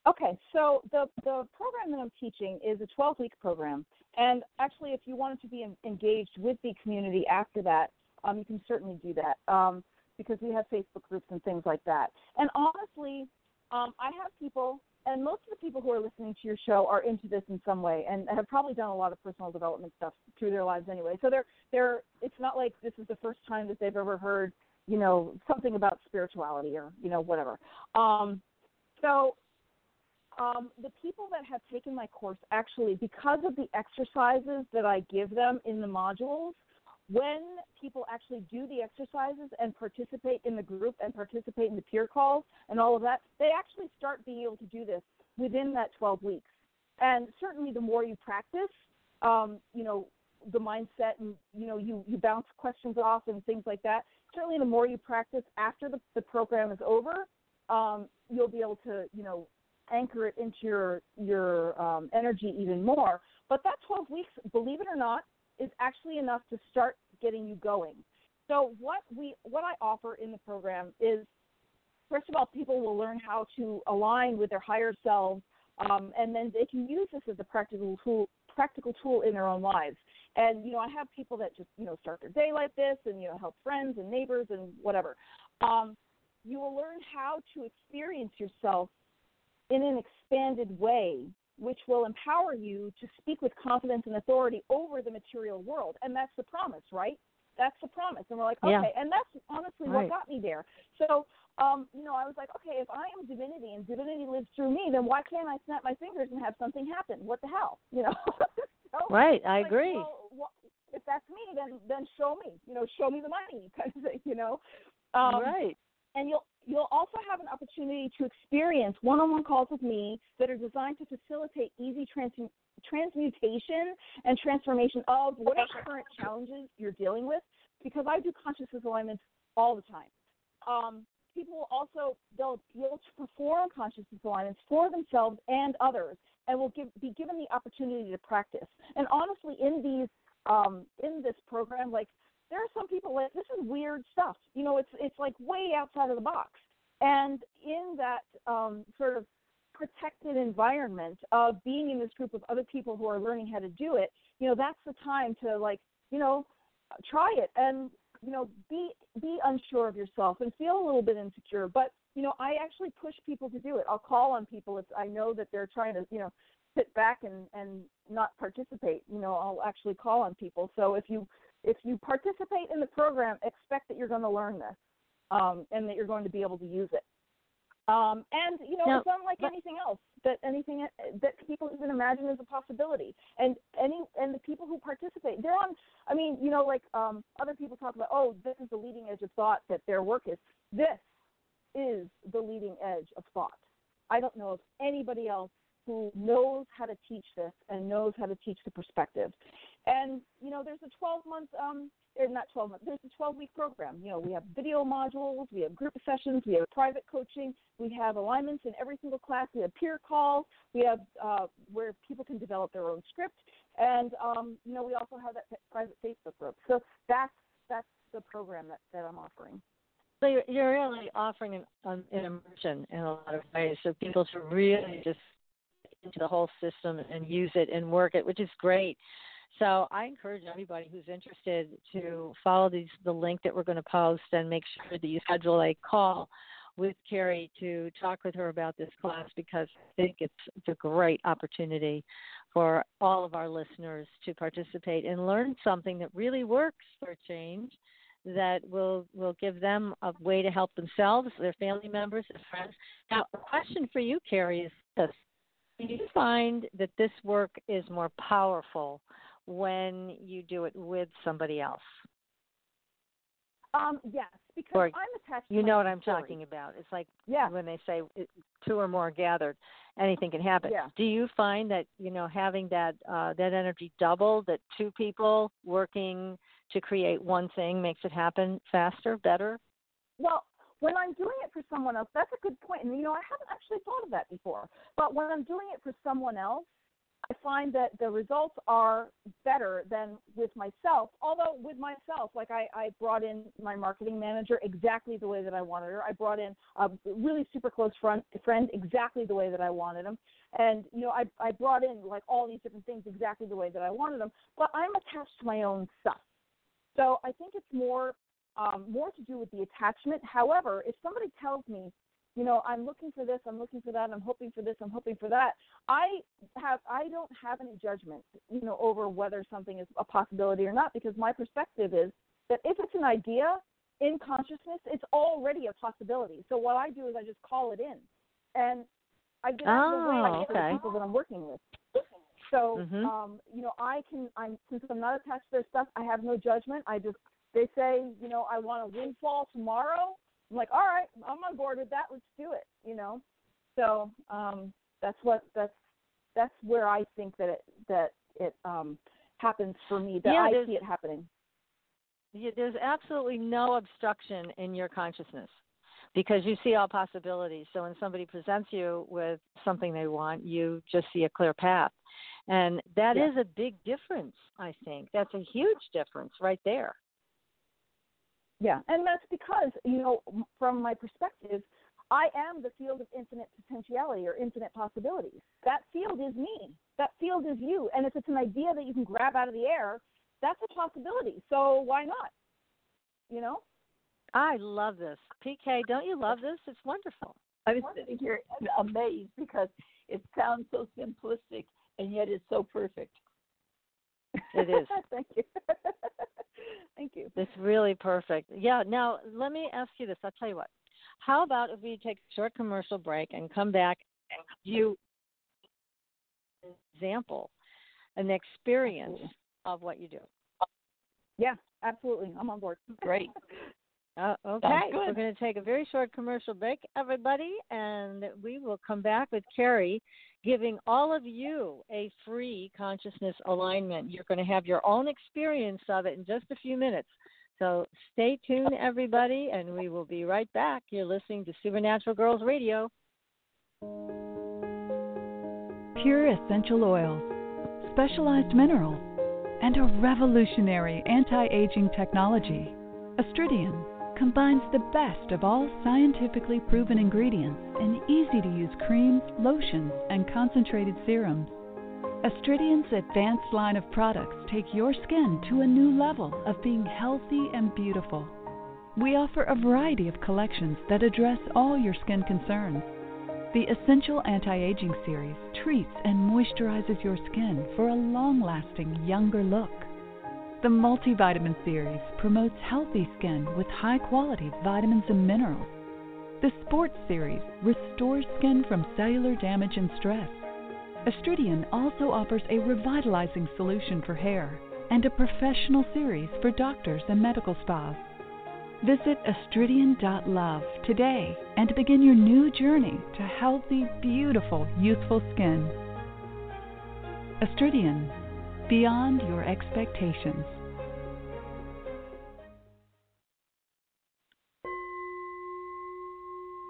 Okay, so the the program that I'm teaching is a 12 week program, and actually, if you wanted to be en- engaged with the community after that, um, you can certainly do that um, because we have Facebook groups and things like that. And honestly, um, I have people, and most of the people who are listening to your show are into this in some way, and have probably done a lot of personal development stuff through their lives anyway. So they're they're it's not like this is the first time that they've ever heard you know something about spirituality or you know whatever. Um, so um, the people that have taken my course actually, because of the exercises that I give them in the modules, when people actually do the exercises and participate in the group and participate in the peer calls and all of that, they actually start being able to do this within that 12 weeks. And certainly, the more you practice, um, you know, the mindset and you know you you bounce questions off and things like that. Certainly, the more you practice after the, the program is over, um, you'll be able to you know anchor it into your your um, energy even more. But that 12 weeks, believe it or not, is actually enough to start getting you going. So what we what I offer in the program is first of all, people will learn how to align with their higher selves, um, and then they can use this as a practical tool practical tool in their own lives. And you know, I have people that just you know start their day like this, and you know help friends and neighbors and whatever. Um, you will learn how to experience yourself in an expanded way which will empower you to speak with confidence and authority over the material world. And that's the promise, right? That's the promise. And we're like, okay. Yeah. And that's honestly right. what got me there. So, um, you know, I was like, okay, if I am divinity and divinity lives through me, then why can't I snap my fingers and have something happen? What the hell? You know? so, Right, I like, agree. Well, if that's me, then then show me. You know, show me the money kind of thing. You know. Um, right. and you'll you'll also have an opportunity to experience one-on-one calls with me that are designed to facilitate easy trans- transmutation and transformation of whatever current challenges you're dealing with because I do consciousness alignments all the time. Um, people will also they'll be able to perform consciousness alignments for themselves and others and will give, be given the opportunity to practice. And honestly, in these um, in this program, like there are some people like this is weird stuff. You know, it's it's like way outside of the box. And in that um, sort of protected environment of being in this group of other people who are learning how to do it, you know, that's the time to like, you know, try it and you know be be unsure of yourself and feel a little bit insecure. But you know, I actually push people to do it. I'll call on people if I know that they're trying to, you know, sit back and and not participate. You know, I'll actually call on people. So if you if you participate in the program, expect that you're going to learn this um, and that you're going to be able to use it. Um, and you know, Now, it's unlike but- anything else that anything that people even imagine is a possibility. And any and the people who participate, they're on. I mean, you know, like um, other people talk about, oh, this is the leading edge of thought that their work is. This is the leading edge of thought. I don't know of anybody else who knows how to teach this and knows how to teach the perspective. And you know, there's a 12 month, um, or not 12 month, there's a 12 week program. You know, we have video modules, we have group sessions, we have private coaching, we have alignments in every single class, we have peer calls, we have uh, where people can develop their own script, and um, you know, we also have that private Facebook group. So that's that's the program that, that I'm offering. So you're, you're really offering an, um, an immersion in a lot of ways so people to really just into the whole system and use it and work it, which is great. So I encourage everybody who's interested to follow these the link that we're going to post and make sure that you schedule a call with Kerri to talk with her about this class because I think it's, it's a great opportunity for all of our listeners to participate and learn something that really works for change that will will give them a way to help themselves, their family members, their friends. Now, a question for you, Kerri, is this: Do you find that this work is more powerful when you do it with somebody else? Um, yes, because Or- I'm attached. You know what I'm story. talking about. It's like Yeah. when they say two or more gathered, anything can happen. Yeah. Do you find that you know having that uh, that energy double, that two people working to create one thing makes it happen faster, better? Well, when I'm doing it for someone else, that's a good point. And you know, I haven't actually thought of that before. But when I'm doing it for someone else, I find that the results are better than with myself. Although with myself, like I, I brought in my marketing manager exactly the way that I wanted her. I brought in a really super close friend, friend exactly the way that I wanted him. And you know, I I brought in like all these different things exactly the way that I wanted them. But I'm attached to my own stuff. So I think it's more um, more to do with the attachment. However, if somebody tells me, you know, I'm looking for this, I'm looking for that, I'm hoping for this, I'm hoping for that, I have I don't have any judgment, you know, over whether something is a possibility or not because my perspective is that if it's an idea in consciousness, it's already a possibility. So what I do is I just call it in, and I get out of the way Oh, for the people that I'm working with. So, Mhm. um, you know, I can, I'm since I'm not attached to their stuff, I have no judgment. I just, they say, you know, I want a windfall tomorrow. I'm like, all right, I'm on board with that. Let's do it. You know, so um, that's what that's that's where I think that it that it um happens for me. That Yeah, I see it happening. Yeah, there's absolutely no obstruction in your consciousness because you see all possibilities. So when somebody presents you with something they want, you just see a clear path. And that is Yeah. a big difference, I think. That's a huge difference right there. Yeah, and that's because you know, from my perspective, I am the field of infinite potentiality or infinite possibilities. That field is me. That field is you. And if it's an idea that you can grab out of the air, that's a possibility. So why not? You know? I love this. PK, don't you love this? It's wonderful. I was sitting here amazed because it sounds so simplistic and yet it's so perfect. It is. Thank you. Thank you. It's really perfect. Yeah. Now, let me ask you this. I'll tell you what. How about if we take a short commercial break and come back and you example, an experience Absolutely. of what you do. Yeah, absolutely. I'm on board. Great. Uh, okay, we're going to take a very short commercial break, everybody, and we will come back with Kerri giving all of you a free consciousness alignment. You're going to have your own experience of it in just a few minutes. So stay tuned, everybody, and we will be right back. You're listening to Supernatural Girls Radio. Pure essential oils, specialized minerals, and a revolutionary anti aging technology. Astridian combines the best of all scientifically proven ingredients in easy to use creams, lotions, and concentrated serums. Astridian's advanced line of products take your skin to a new level of being healthy and beautiful. We offer a variety of collections that address all your skin concerns. The Essential Anti Aging Series treats and moisturizes your skin for a long lasting, younger look. The Multivitamin Series promotes healthy skin with high quality vitamins and minerals. The Sports Series restores skin from cellular damage and stress. Astridian also offers a revitalizing solution for hair and a professional series for doctors and medical spas. Visit astridian.love today and begin your new journey to healthy, beautiful, youthful skin. Astridian, beyond your expectations.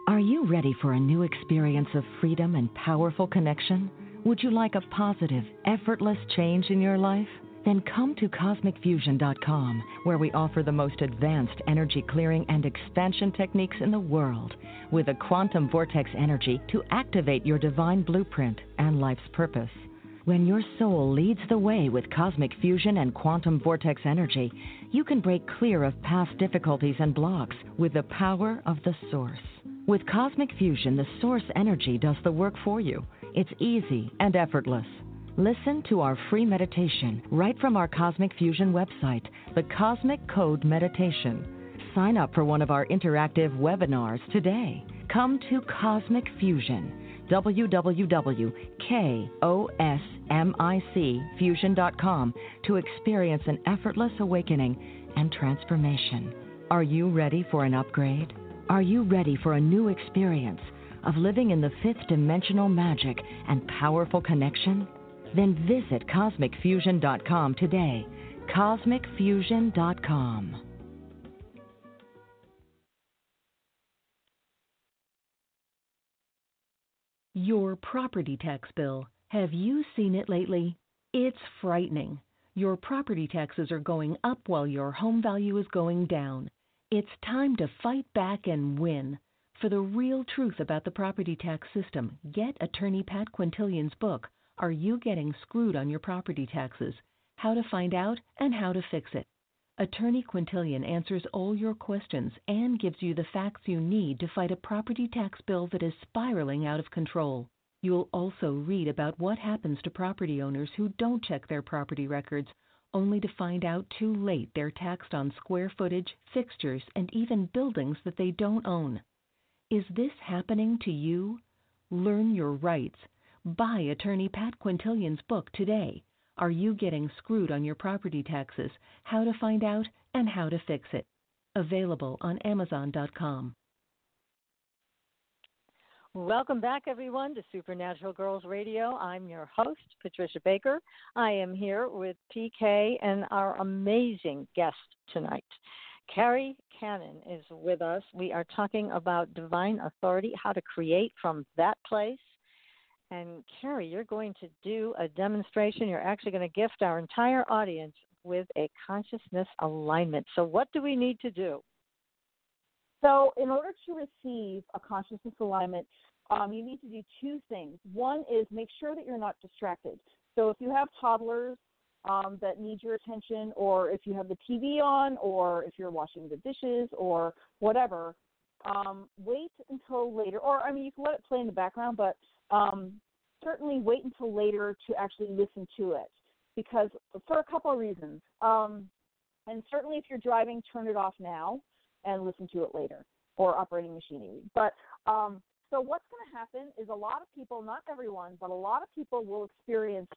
Are you ready for a new experience of freedom and powerful connection? Would you like a positive, effortless change in your life? Then come to CosmicFusion.com, where we offer the most advanced energy clearing and expansion techniques in the world, with a quantum vortex energy to activate your divine blueprint and life's purpose. When your soul leads the way with cosmic fusion and quantum vortex energy, you can break clear of past difficulties and blocks with the power of the source. With cosmic fusion, the source energy does the work for you. It's easy and effortless. Listen to our free meditation right from our Cosmic Fusion website, the Cosmic Code Meditation. Sign up for one of our interactive webinars today. Come to Cosmic Fusion, www.cosmicfusion.com to experience an effortless awakening and transformation. Are you ready for an upgrade? Are you ready for a new experience of living in the fifth dimensional magic and powerful connection? Then visit CosmicFusion.com today. CosmicFusion.com. Your property tax bill. Have you seen it lately? It's frightening. Your property taxes are going up while your home value is going down. It's time to fight back and win. For the real truth about the property tax system, get attorney Pat Quintilian's book, Are You Getting Screwed on Your Property Taxes? How to Find Out and How to Fix It. Attorney Quintilian answers all your questions and gives you the facts you need to fight a property tax bill that is spiraling out of control. You'll also read about what happens to property owners who don't check their property records, only to find out too late they're taxed on square footage, fixtures, and even buildings that they don't own. Is this happening to you? Learn your rights. Buy attorney Pat Quintilian's book today. Are you getting screwed on your property taxes? How to find out and how to fix it. Available on Amazon.com. Welcome back, everyone, to Supernatural Girls Radio. I'm your host, Patricia Baker. I am here with PK and our amazing guest tonight. Kerri Kannan is with us. We are talking about divine authority, how to create from that place. And Kerri, you're going to do a demonstration. You're actually going to gift our entire audience with a consciousness alignment. So, what do we need to do? So, in order to receive a consciousness alignment, um, you need to do two things. One is make sure that you're not distracted. So, if you have toddlers um, that need your attention, or if you have the TV on, or if you're washing the dishes, or whatever, um, wait until later. Or, I mean, you can let it play in the background, but um, certainly wait until later to actually listen to it. Because for a couple of reasons. Um, and certainly if you're driving, turn it off now and listen to it later or operating machinery. But um, so what's going to happen is a lot of people, not everyone, but a lot of people will experience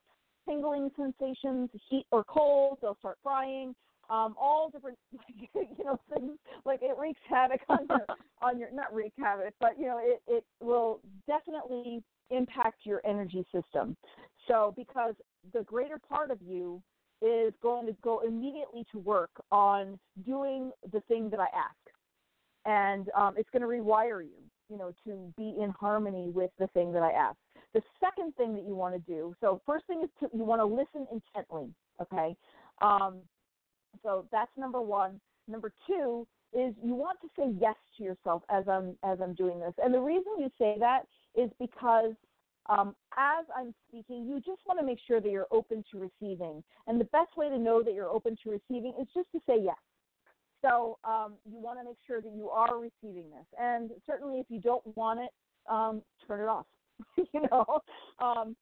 tingling sensations, heat or cold. They'll start frying, um, all different, you know, things. Like it wreaks havoc on your, on your, not wreak havoc, but you know, it it will definitely impact your energy system. So because the greater part of you is going to go immediately to work on doing the thing that I ask, and um, it's going to rewire you, you know, to be in harmony with the thing that I ask. The second thing that you want to do, so first thing is to, you want to listen intently, okay? Um, so that's number one. Number two is you want to say yes to yourself as I'm as I'm doing this, and the reason you say that is because um, as I'm speaking, you just want to make sure that you're open to receiving, and the best way to know that you're open to receiving is just to say yes. So um, you want to make sure that you are receiving this, and certainly if you don't want it, um, turn it off. you know. Um,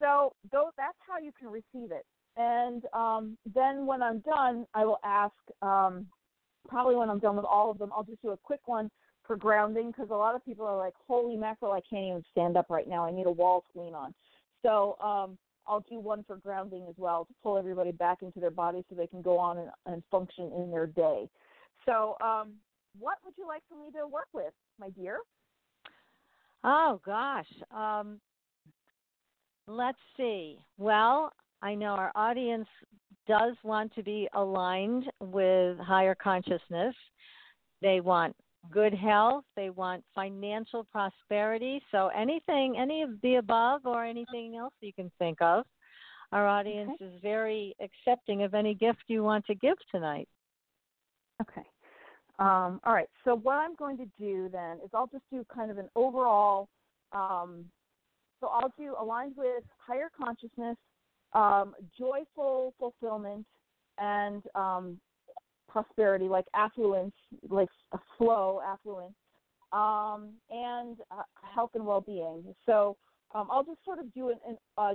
so that's how you can receive it. And um, then when I'm done, I will ask. Um, probably when I'm done with all of them, I'll just do a quick one for grounding because a lot of people are like, "Holy mackerel! I can't even stand up right now. I need a wall to lean on." So um, I'll do one for grounding as well to pull everybody back into their body so they can go on and, and function in their day. So, um, what would you like for me to work with, my dear? Oh gosh. Um, let's see. Well, I know our audience does want to be aligned with higher consciousness. They want good health, they want financial prosperity. So anything, any of the above or anything else you can think of. Our audience okay. is very accepting of any gift you want to give tonight. Okay. Um, all right. So what I'm going to do then is I'll just do kind of an overall. Um, so I'll do aligned with higher consciousness, um, joyful fulfillment, and um, prosperity, like affluence, like a flow, affluence, um, and uh, health and well-being. So um, I'll just sort of do an. an uh,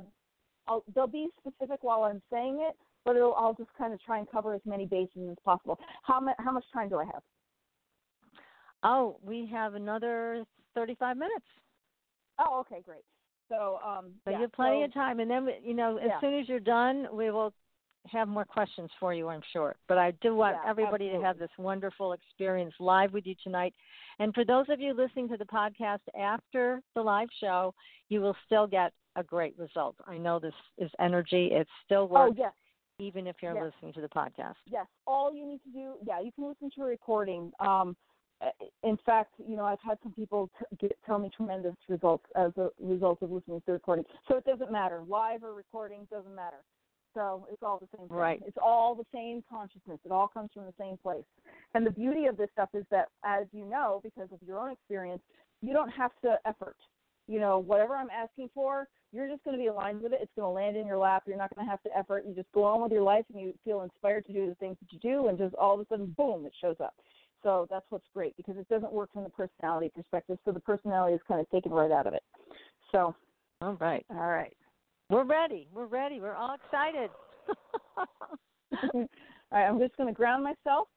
I'll, they'll be specific while I'm saying it, but I'll just kind of try and cover as many bases as possible. How, ma- how much time do I have? Oh, we have another 35 minutes. Oh, okay, great. So, um, so yeah, you have plenty so, of time, and then you know, as yeah. soon as you're done, we will have more questions for you, I'm sure. But I do want yeah, everybody absolutely. to have this wonderful experience live with you tonight. And for those of you listening to the podcast after the live show, you will still get a great result. I know this is energy; it still works. Oh, yes even if you're yes. listening to the podcast. Yes, all you need to do, yeah, you can listen to a recording. Um, Uh, in fact, you know, I've had some people t- get, tell me tremendous results as a result of listening to the recording. So it doesn't matter, live or recording doesn't matter. So it's all the same thing. Right. It's all the same consciousness. It all comes from the same place. And the beauty of this stuff is that, as you know, because of your own experience, you don't have to effort. You know, whatever I'm asking for, you're just going to be aligned with it. It's going to land in your lap. You're not going to have to effort. You just go on with your life and you feel inspired to do the things that you do, and just all of a sudden, boom, it shows up. So that's what's great because it doesn't work from the personality perspective. So the personality is kind of taken right out of it. So, all right, all right, we're ready. We're ready. We're all excited. all right, I'm just going to ground myself.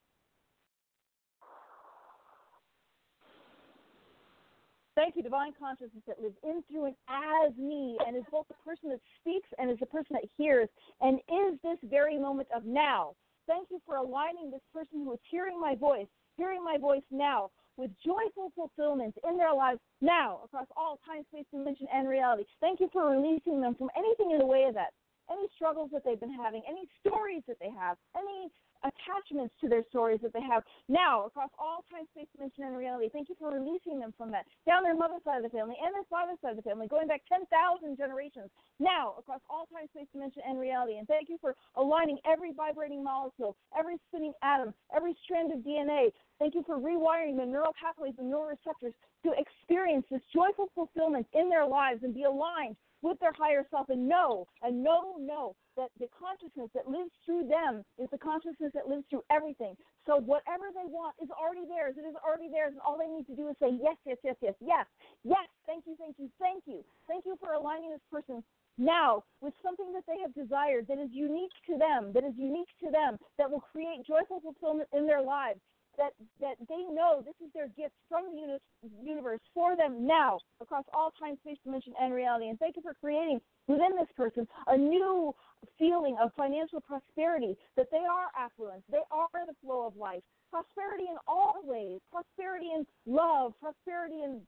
Thank you, divine consciousness that lives in, through, and as me, and is both the person that speaks and is the person that hears, and is this very moment of now. Thank you for aligning this person who is hearing my voice, hearing my voice now, with joyful fulfillment in their lives now, across all time, space, dimension, and reality. Thank you for releasing them from anything in the way of that, any struggles that they've been having, any stories that they have, any attachments to their stories that they have now across all time, space, dimension, and reality. Thank you for releasing them from that down their mother's side of the family and their father's side of the family, going back 10,000 generations now across all time, space, dimension, and reality. And thank you for aligning every vibrating molecule, every spinning atom, every strand of DNA. Thank you for rewiring the neural pathways and neural receptors to experience this joyful fulfillment in their lives and be aligned with their higher self and know and know, know that the consciousness that lives through them is the consciousness that lives through everything. So whatever they want is already theirs. It is already theirs, and all they need to do is say yes, yes, yes, yes, yes, yes. Thank you, thank you, thank you, thank you for aligning this person now with something that they have desired that is unique to them, that is unique to them, that will create joyful fulfillment in their lives that that they know this is their gift from the universe for them now across all time, space, dimension, and reality. And thank you for creating within this person a new feeling of financial prosperity. That they are affluent, they are the flow of life, prosperity in all ways, prosperity in love, prosperity in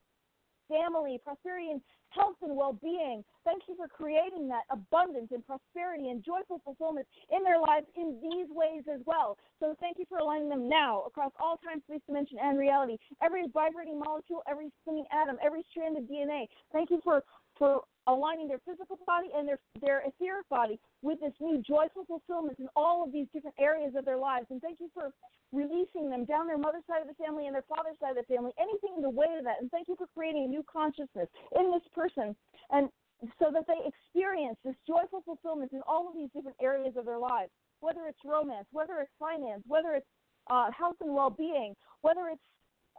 family, prosperity and health and well being. Thank you for creating that abundance and prosperity and joyful fulfillment in their lives in these ways as well. So thank you for aligning them now across all time, space, dimension, and reality. Every vibrating molecule, every spinning atom, every strand of DNA. Thank you for for aligning their physical body and their their etheric body with this new joyful fulfillment in all of these different areas of their lives. And thank you for releasing them down their mother's side of the family and their father's side of the family, anything in the way of that. And thank you for creating a new consciousness in this person and so that they experience this joyful fulfillment in all of these different areas of their lives, whether it's romance, whether it's finance, whether it's uh, health and well-being, whether it's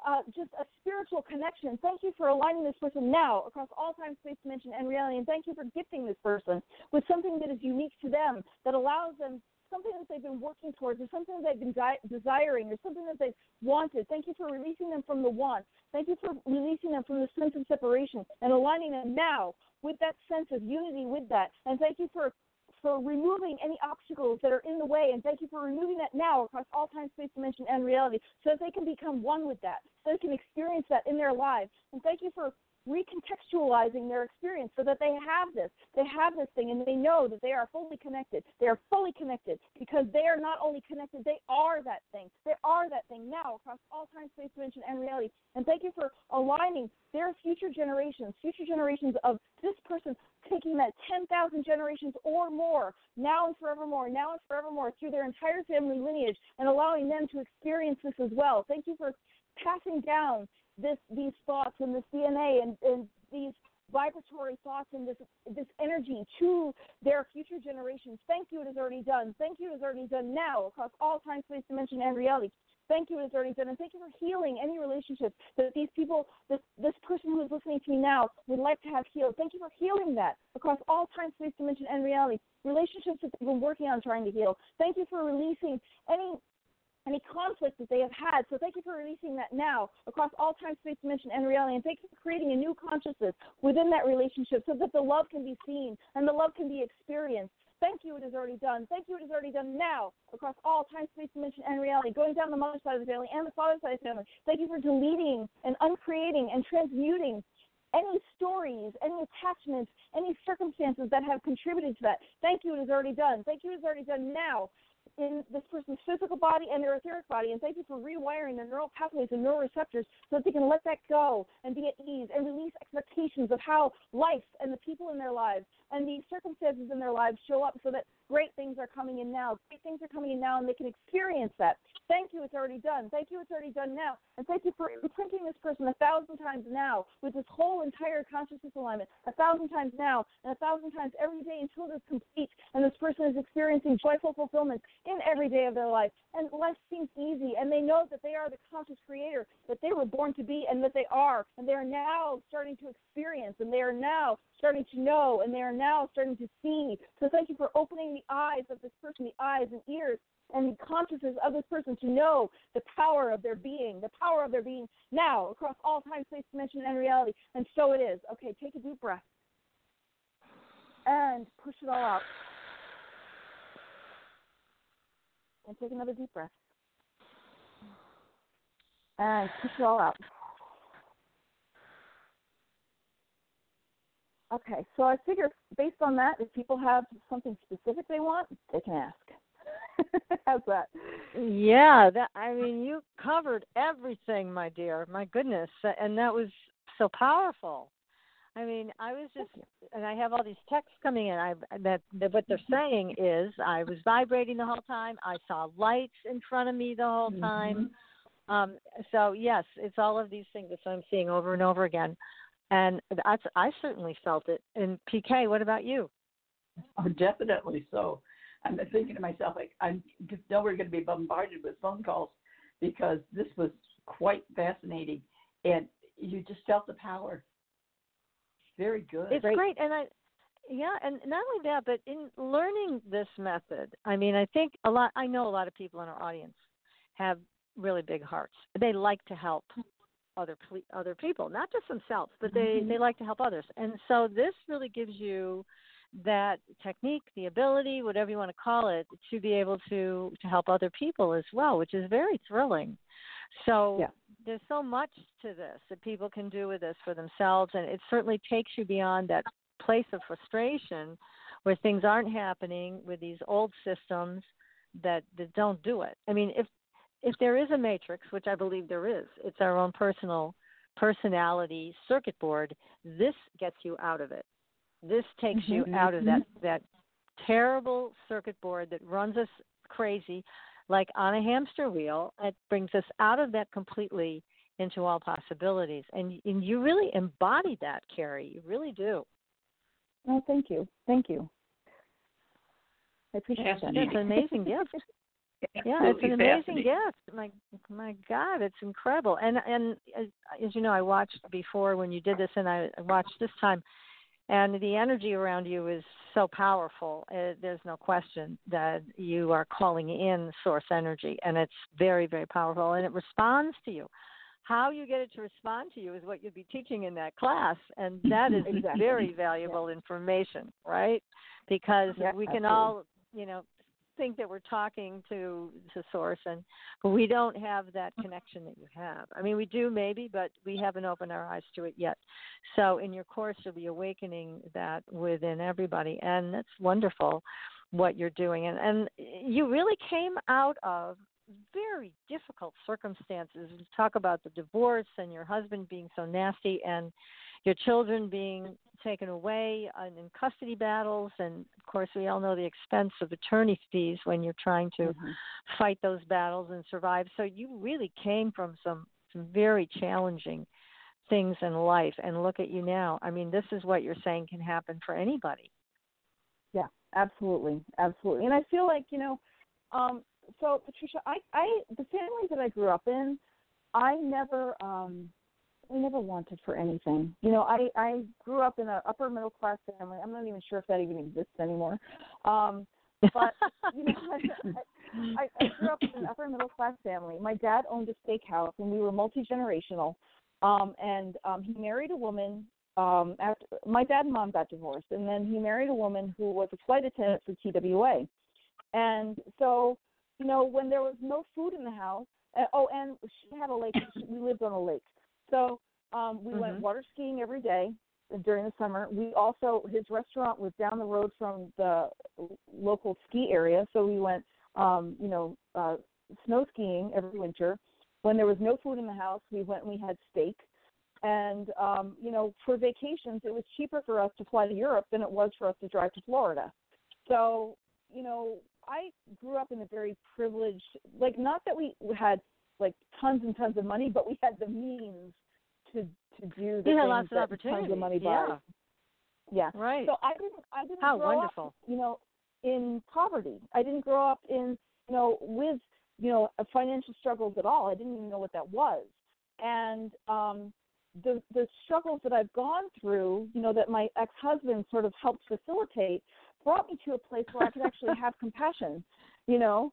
uh, just a spiritual connection. Thank you for aligning this person now across all time, space, dimension, and reality. And thank you for gifting this person with something that is unique to them, that allows them something that they've been working towards, or something that they've been di- desiring, or something that they've wanted. Thank you for releasing them from the want. Thank you for releasing them from the sense of separation and aligning them now with that sense of unity with that. And thank you for for removing any obstacles that are in the way. And thank you for removing that now across all time, space, dimension, and reality so that they can become one with that, so they can experience that in their lives. And thank you for recontextualizing their experience so that they have this, they have this thing, and they know that they are fully connected. They are fully connected because they are not only connected, they are that thing. They are that thing now across all time, space, dimension, and reality. And thank you for aligning their future generations, future generations of this person taking that 10,000 generations or more, now and forevermore, now and forevermore, through their entire family lineage, and allowing them to experience this as well. Thank you for passing down this these thoughts and this DNA and, and these vibratory thoughts and this this energy to their future generations. Thank you, it is already done. Thank you, it is already done now across all time, space, dimension, and reality. Thank you, it is already done, and thank you for healing any relationships that these people, this this person who is listening to me now, would like to have healed. Thank you for healing that across all time, space, dimension, and reality. Relationships that they've been working on trying to heal. Thank you for releasing any any conflict that they have had. So thank you for releasing that now across all time, space, dimension, and reality. And thank you for creating a new consciousness within that relationship so that the love can be seen and the love can be experienced. Thank you, it is already done. Thank you, it is already done now across all time, space, dimension, and reality, going down the mother side of the family and the father side of the family. Thank you for deleting and uncreating and transmuting any stories, any attachments, any circumstances that have contributed to that. Thank you, it is already done. Thank you, it is already done now in this person's physical body and their etheric body. And thank you for rewiring the neural pathways and neural receptors so that they can let that go and be at ease and release expectations of how life and the people in their lives and the circumstances in their lives show up so that great things are coming in now. Great things are coming in now and they can experience that. Thank you, it's already done. Thank you, it's already done now. And thank you for imprinting this person a thousand times now with this whole entire consciousness alignment, a thousand times now, and a thousand times every day until it is complete and this person is experiencing joyful fulfillment in every day of their life. And life seems easy, and they know that they are the conscious creator that they were born to be, and that they are, and they are now starting to experience, and they are now starting to know, and they are now starting to see. So thank you for opening the eyes of this person, the eyes and ears and the consciousness of this person to know the power of their being, the power of their being now across all time, space, dimension, and reality. And so it is. Okay, take a deep breath and push it all out. And take another deep breath. And push it all out. Okay, so I figure based on that, if people have something specific they want, they can ask. How's that? Yeah, that I mean, you covered everything, my dear. My goodness, and that was so powerful. I mean, I was just, and I have all these texts coming in. I that, that what they're saying is, I was vibrating the whole time. I saw lights in front of me the whole time. Mm-hmm. Um, so yes, it's all of these things that I'm seeing over and over again, and that's I certainly felt it. And PK, what about you? Oh, definitely so. I'm thinking to myself, like, I'm just know we're going to be bombarded with phone calls because this was quite fascinating, and you just felt the power very good. It's great. great. And I, yeah, and not only that, but in learning this method, I mean, I think a lot, I know a lot of people in our audience have really big hearts. They like to help other other people, not just themselves, but they mm-hmm. they like to help others. And so this really gives you that technique, the ability, whatever you want to call it, to be able to to help other people as well, which is very thrilling. So yeah there's so much to this that people can do with this for themselves, and it certainly takes you beyond that place of frustration where things aren't happening with these old systems that that don't do it. I mean, if if there is a matrix, which I believe there is, it's our own personal personality circuit board. This gets you out of it. This takes mm-hmm. you out of that mm-hmm. that terrible circuit board that runs us crazy like on a hamster wheel. It brings us out of that completely into all possibilities. And, and you really embody that, Kerri. You really do. Oh, thank you. Thank you. I appreciate that. It's an amazing gift. Yeah, it's an amazing gift. My my God, it's incredible. And and as, as you know, I watched before when you did this, and I watched this time and the energy around you is so powerful. Uh, there's no question that you are calling in source energy, and it's very, very powerful, and it responds to you. How you get it to respond to you is what you'll be teaching in that class, and that is exactly. very valuable yeah. information, right? Because yeah, we can absolutely. all, you know, think that we're talking to to source and but we don't have that mm-hmm. connection that you have. I mean we do maybe but we haven't opened our eyes to it yet. So in your course you'll be awakening that within everybody and that's wonderful what you're doing. And and you really came out of very difficult circumstances. Talk about the divorce and your husband being so nasty and your children being taken away and in custody battles, and of course, we all know the expense of attorney fees when you're trying to mm-hmm. fight those battles and survive. So you really came from some some very challenging things in life, and look at you now. I mean, this is what you're saying can happen for anybody. Yeah, absolutely, absolutely. And I feel like you know, um, so Patricia, I, I the family that I grew up in, I never. um I never wanted for anything. You know, I I grew up in an upper middle class family. I'm not even sure if that even exists anymore. Um, but you know, I, I, I grew up in an upper middle class family. My dad owned a steakhouse, and we were multi generational. Um, and um, he married a woman. Um, after my dad and mom got divorced, and then he married a woman who was a flight attendant for TWA. And so, you know, when there was no food in the house, uh, oh, and she had a lake. She, we lived on a lake. So um, we mm-hmm. went water skiing every day during the summer. We also his restaurant was down the road from the local ski area, so we went um, you know uh, snow skiing every winter. When there was no food in the house, we went and we had steak. And um, you know, for vacations, it was cheaper for us to fly to Europe than it was for us to drive to Florida. So, you know, I grew up in a very privileged, like not that we had like tons and tons of money, but we had the means to to do the you had lots of opportunities. Tons of money yeah. Yeah. Right. So I didn't I didn't How grow wonderful. Up, you know, in poverty. I didn't grow up in you know with you know financial struggles at all. I didn't even know what that was. And um, the the struggles that I've gone through, you know, that my ex husband sort of helped facilitate, brought me to a place where I could actually have compassion, you know,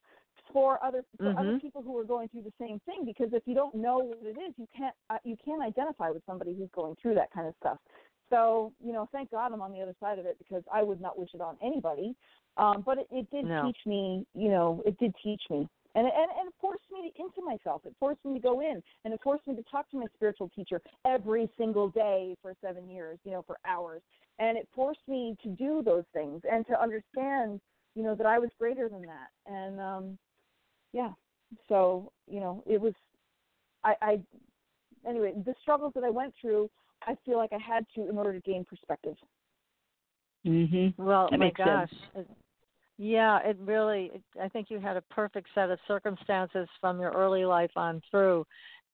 for other for mm-hmm. other people who are going through the same thing. Because if you don't know what it is, you can't uh, you can't identify with somebody who's going through that kind of stuff. So you know, thank God I'm on the other side of it because I would not wish it on anybody. Um, but it, it did no. teach me, you know, it did teach me and, and and it forced me to, into myself. It forced me to go in, and it forced me to talk to my spiritual teacher every single day for seven years, you know, for hours. And it forced me to do those things and to understand, you know, that I was greater than that. And um, yeah, so you know, it was, I, I, anyway, the struggles that I went through, I feel like I had to in order to gain perspective. Mhm. Well, that my makes gosh, sense. Yeah, it really, it, I think you had a perfect set of circumstances from your early life on through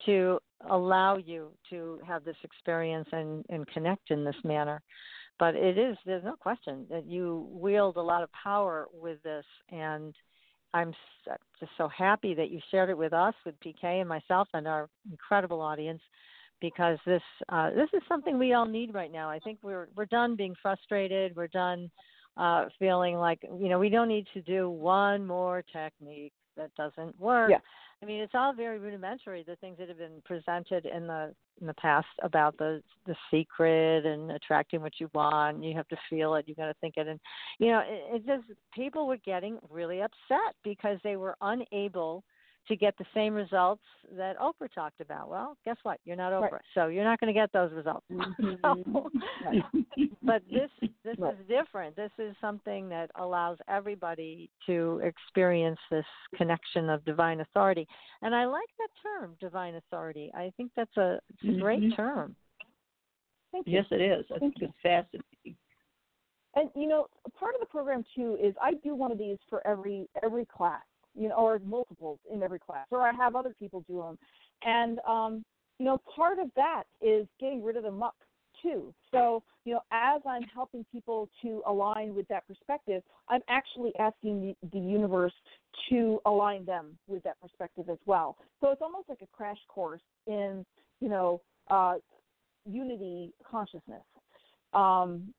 to allow you to have this experience and, and connect in this manner. But it is, there's no question that you wield a lot of power with this. And I'm just so happy that you shared it with us, with PK and myself and our incredible audience because this uh, this is something we all need right now. I think we're we're done being frustrated. We're done uh, feeling like you know we don't need to do one more technique that doesn't work. Yeah. I mean, it's all very rudimentary. The things that have been presented in the in the past about the the secret and attracting what you want. You have to feel it. You got to think it, and you know, it, it just people were getting really upset because they were unable to get the same results that Oprah talked about. Well, guess what? You're not Oprah, right. so you're not going to get those results. Mm-hmm. but this this right. is different. This is something that allows everybody to experience this connection of divine authority. And I like that term, divine authority. I think that's a, it's a great Mhm. term. Thank you. Yes, it is. I think you. it's fascinating. And you know, part of the program too is I do one of these for every every class, you know, or multiples in every class, or I have other people do them. And um, you know, part of that is getting rid of the muck too. So you know, as I'm helping people to align with that perspective, I'm actually asking the, the universe to align them with that perspective as well. So it's almost like a crash course in you know uh, unity consciousness. Um,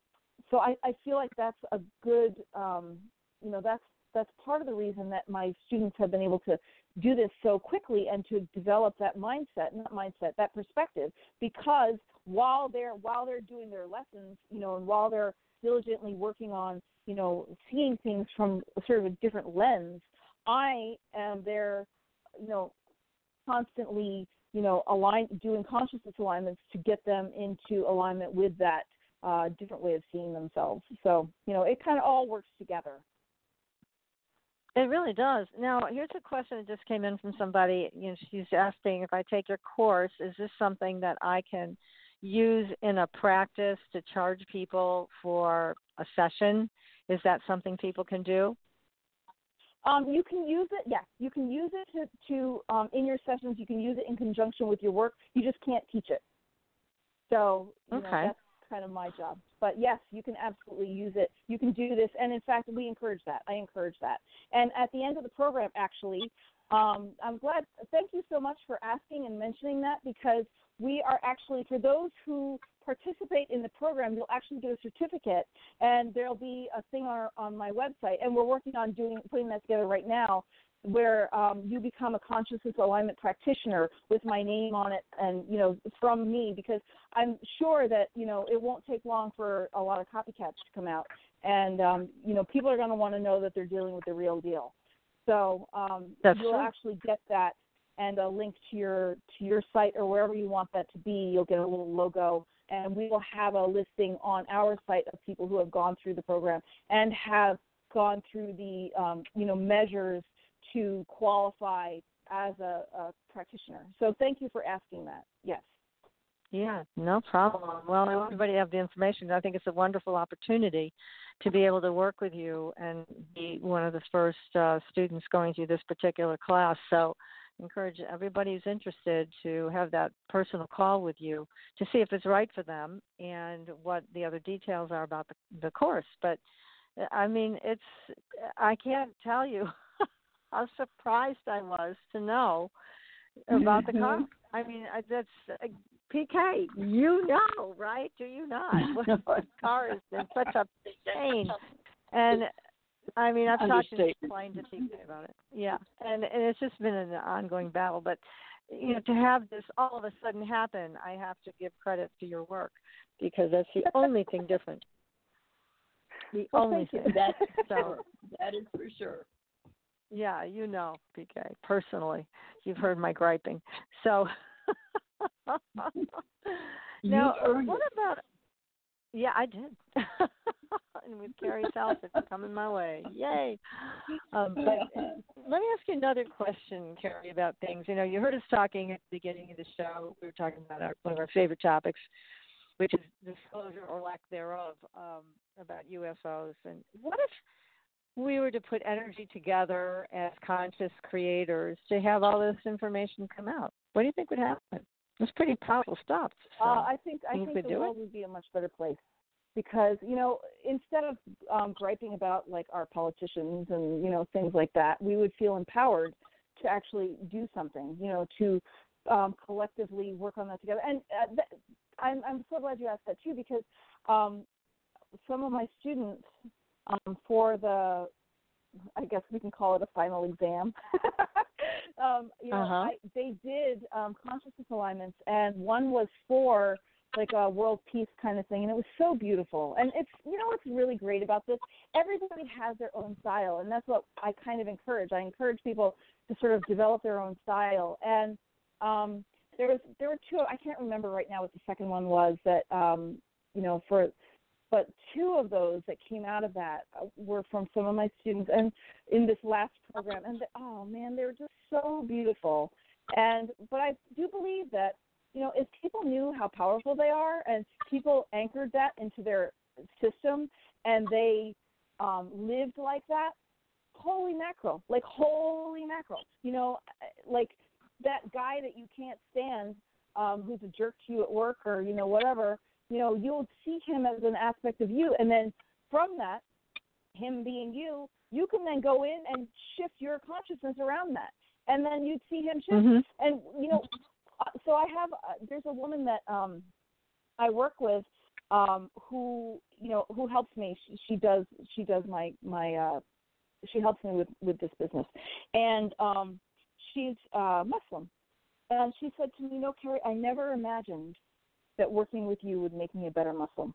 so I, I feel like that's a good um, you know that's that's part of the reason that my students have been able to do this so quickly and to develop that mindset not mindset that perspective because while they're while they're doing their lessons you know and while they're diligently working on you know seeing things from sort of a different lens i am there you know constantly you know align doing consciousness alignments to get them into alignment with that uh, different way of seeing themselves. So, you know, it kind of all works together. It really does. Now, here's a question that just came in from somebody. You know, she's asking if I take your course, is this something that I can use in a practice to charge people for a session? Is that something people can do? Um, you can use it. Yes, you can use it to, to um, in your sessions. You can use it in conjunction with your work. You just can't teach it. So, you know, Okay. that's kind of my job. But yes, you can absolutely use it. You can do this, and in fact, we encourage that. I encourage that. And at the end of the program, actually, um, I'm glad. Thank you so much for asking and mentioning that because we are actually for those who participate in the program, you'll actually get a certificate, and there'll be a thing on, on my website, and we're working on doing putting that together right now where um, you become a consciousness alignment practitioner with my name on it and you know from me because i'm sure that you know it won't take long for a lot of copycats to come out. And um, you know people are going to want to know that they're dealing with the real deal. So um, That's you'll true. actually get that and a link to your to your site or wherever you want that to be. You'll get a little logo. And we will have a listing on our site of people who have gone through the program and have gone through the um, you know measures to qualify as a, a practitioner. So thank you for asking that. Yes. Yeah, no problem. Well, I want everybody to have the information. I think it's a wonderful opportunity to be able to work with you and be one of the first uh, students going through this particular class. So, encourage everybody who's interested to have that personal call with you to see if it's right for them and what the other details are about the, the course. But I mean, it's I can't tell you how surprised I was to know about the car. I mean, that's uh, PK. You know, right? Do you not? What car is in such a pain? And I mean, I've talked to explained to PK about it. Yeah, and and it's just been an ongoing battle. But you know, to have this all of a sudden happen, I have to give credit to your work because that's the only thing different. The well, only thing. That's so, that is for sure. Yeah, you know, PK, personally. You've heard my griping. So now, what about yeah, I did. and with Kerri's help, it's coming my way. Yay! Um, but let me ask you another question, Carrie, about things. You know, you heard us talking at the beginning of the show. We were talking about our, one of our favorite topics, which is disclosure or lack thereof um, about UFOs. And what if we were to put energy together as conscious creators to have all this information come out? What do you think would happen? It's pretty powerful stuff. So uh, I think I think the world it? would be a much better place because you know instead of um, griping about like our politicians and you know things like that, we would feel empowered to actually do something. You know, to um, collectively work on that together. And uh, th- I'm I'm so glad you asked that too because um, some of my students um, for the I guess we can call it a final exam. um, you know, uh-huh. I, they did um, consciousness alignments, and one was for like a world peace kind of thing, and it was so beautiful. And it's you know what's really great about this? Everybody has their own style, and that's what I kind of encourage. I encourage people to sort of develop their own style. And um, there was there were two. I can't remember right now what the second one was that um, you know for but two of those that came out of that uh, were from some of my students and in this last program and the, oh man they were just so beautiful. And but i do believe that you know if people knew how powerful they are and people anchored that into their system and they um lived like that holy mackerel like holy mackerel. You know like that guy that you can't stand um who's a jerk to you at work or you know whatever you know, you'll see him as an aspect of you. And then from that, him being you, you can then go in and shift your consciousness around that. And then you'd see him shift. Mm-hmm. And, you know, uh, so I have, uh, there's a woman that um, I work with um, who, you know, who helps me. She, she does, she does my, my, uh, she helps me with, with this business. And um, she's uh, Muslim. And she said to me, know, Kerri, I never imagined that working with you would make me a better Muslim.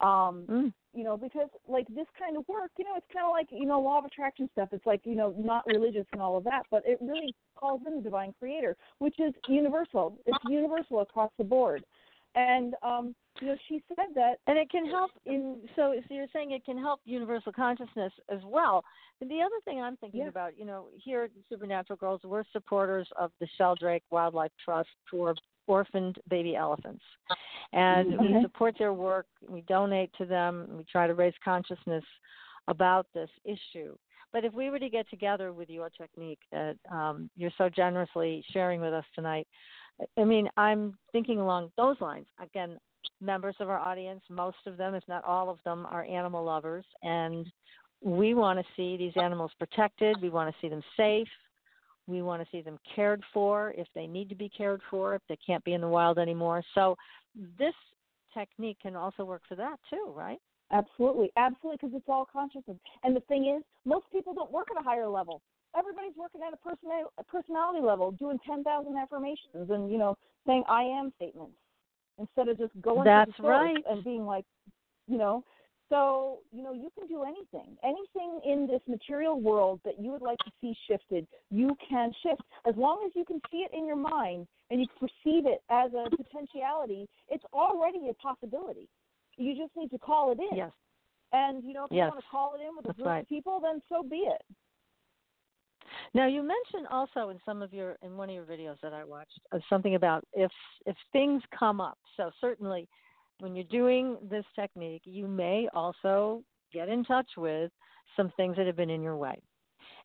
Um, mm. you know, because like this kind of work, you know, it's kind of like you know law of attraction stuff. It's like you know not religious and all of that, but it really calls in the divine creator, which is universal. It's universal across the board. And um, you know, she said that, and it can help in. So, so you're saying it can help universal consciousness as well. And the other thing I'm thinking yeah. about, you know, here at Supernatural Girls, we're supporters of the Sheldrick Wildlife Trust for orphaned baby elephants. And okay. we support their work, we donate to them, we try to raise consciousness about this issue. But if we were to get together with your technique that um, you're so generously sharing with us tonight, I mean, I'm thinking along those lines. Again, members of our audience, most of them, if not all of them, are animal lovers, and we want to see these animals protected. We want to see them safe. We want to see them cared for if they need to be cared for, if they can't be in the wild anymore. So this technique can also work for that too, right? Absolutely, absolutely, because it's all consciousness. And the thing is, most people don't work at a higher level. Everybody's working at a, a personality level, doing ten thousand affirmations and you know saying "I am" statements instead of just going That's to the right. and being like, you know, so, you know, you can do anything. Anything in this material world that you would like to see shifted, you can shift. As long as you can see it in your mind and you perceive it as a potentiality, it's already a possibility. You just need to call it in. Yes. And, you know, if yes. you want to call it in with a That's group right. of people, then so be it. Now you mentioned also in some of your in one of your videos that I watched uh, something about if if things come up. So certainly when you're doing this technique, you may also get in touch with some things that have been in your way.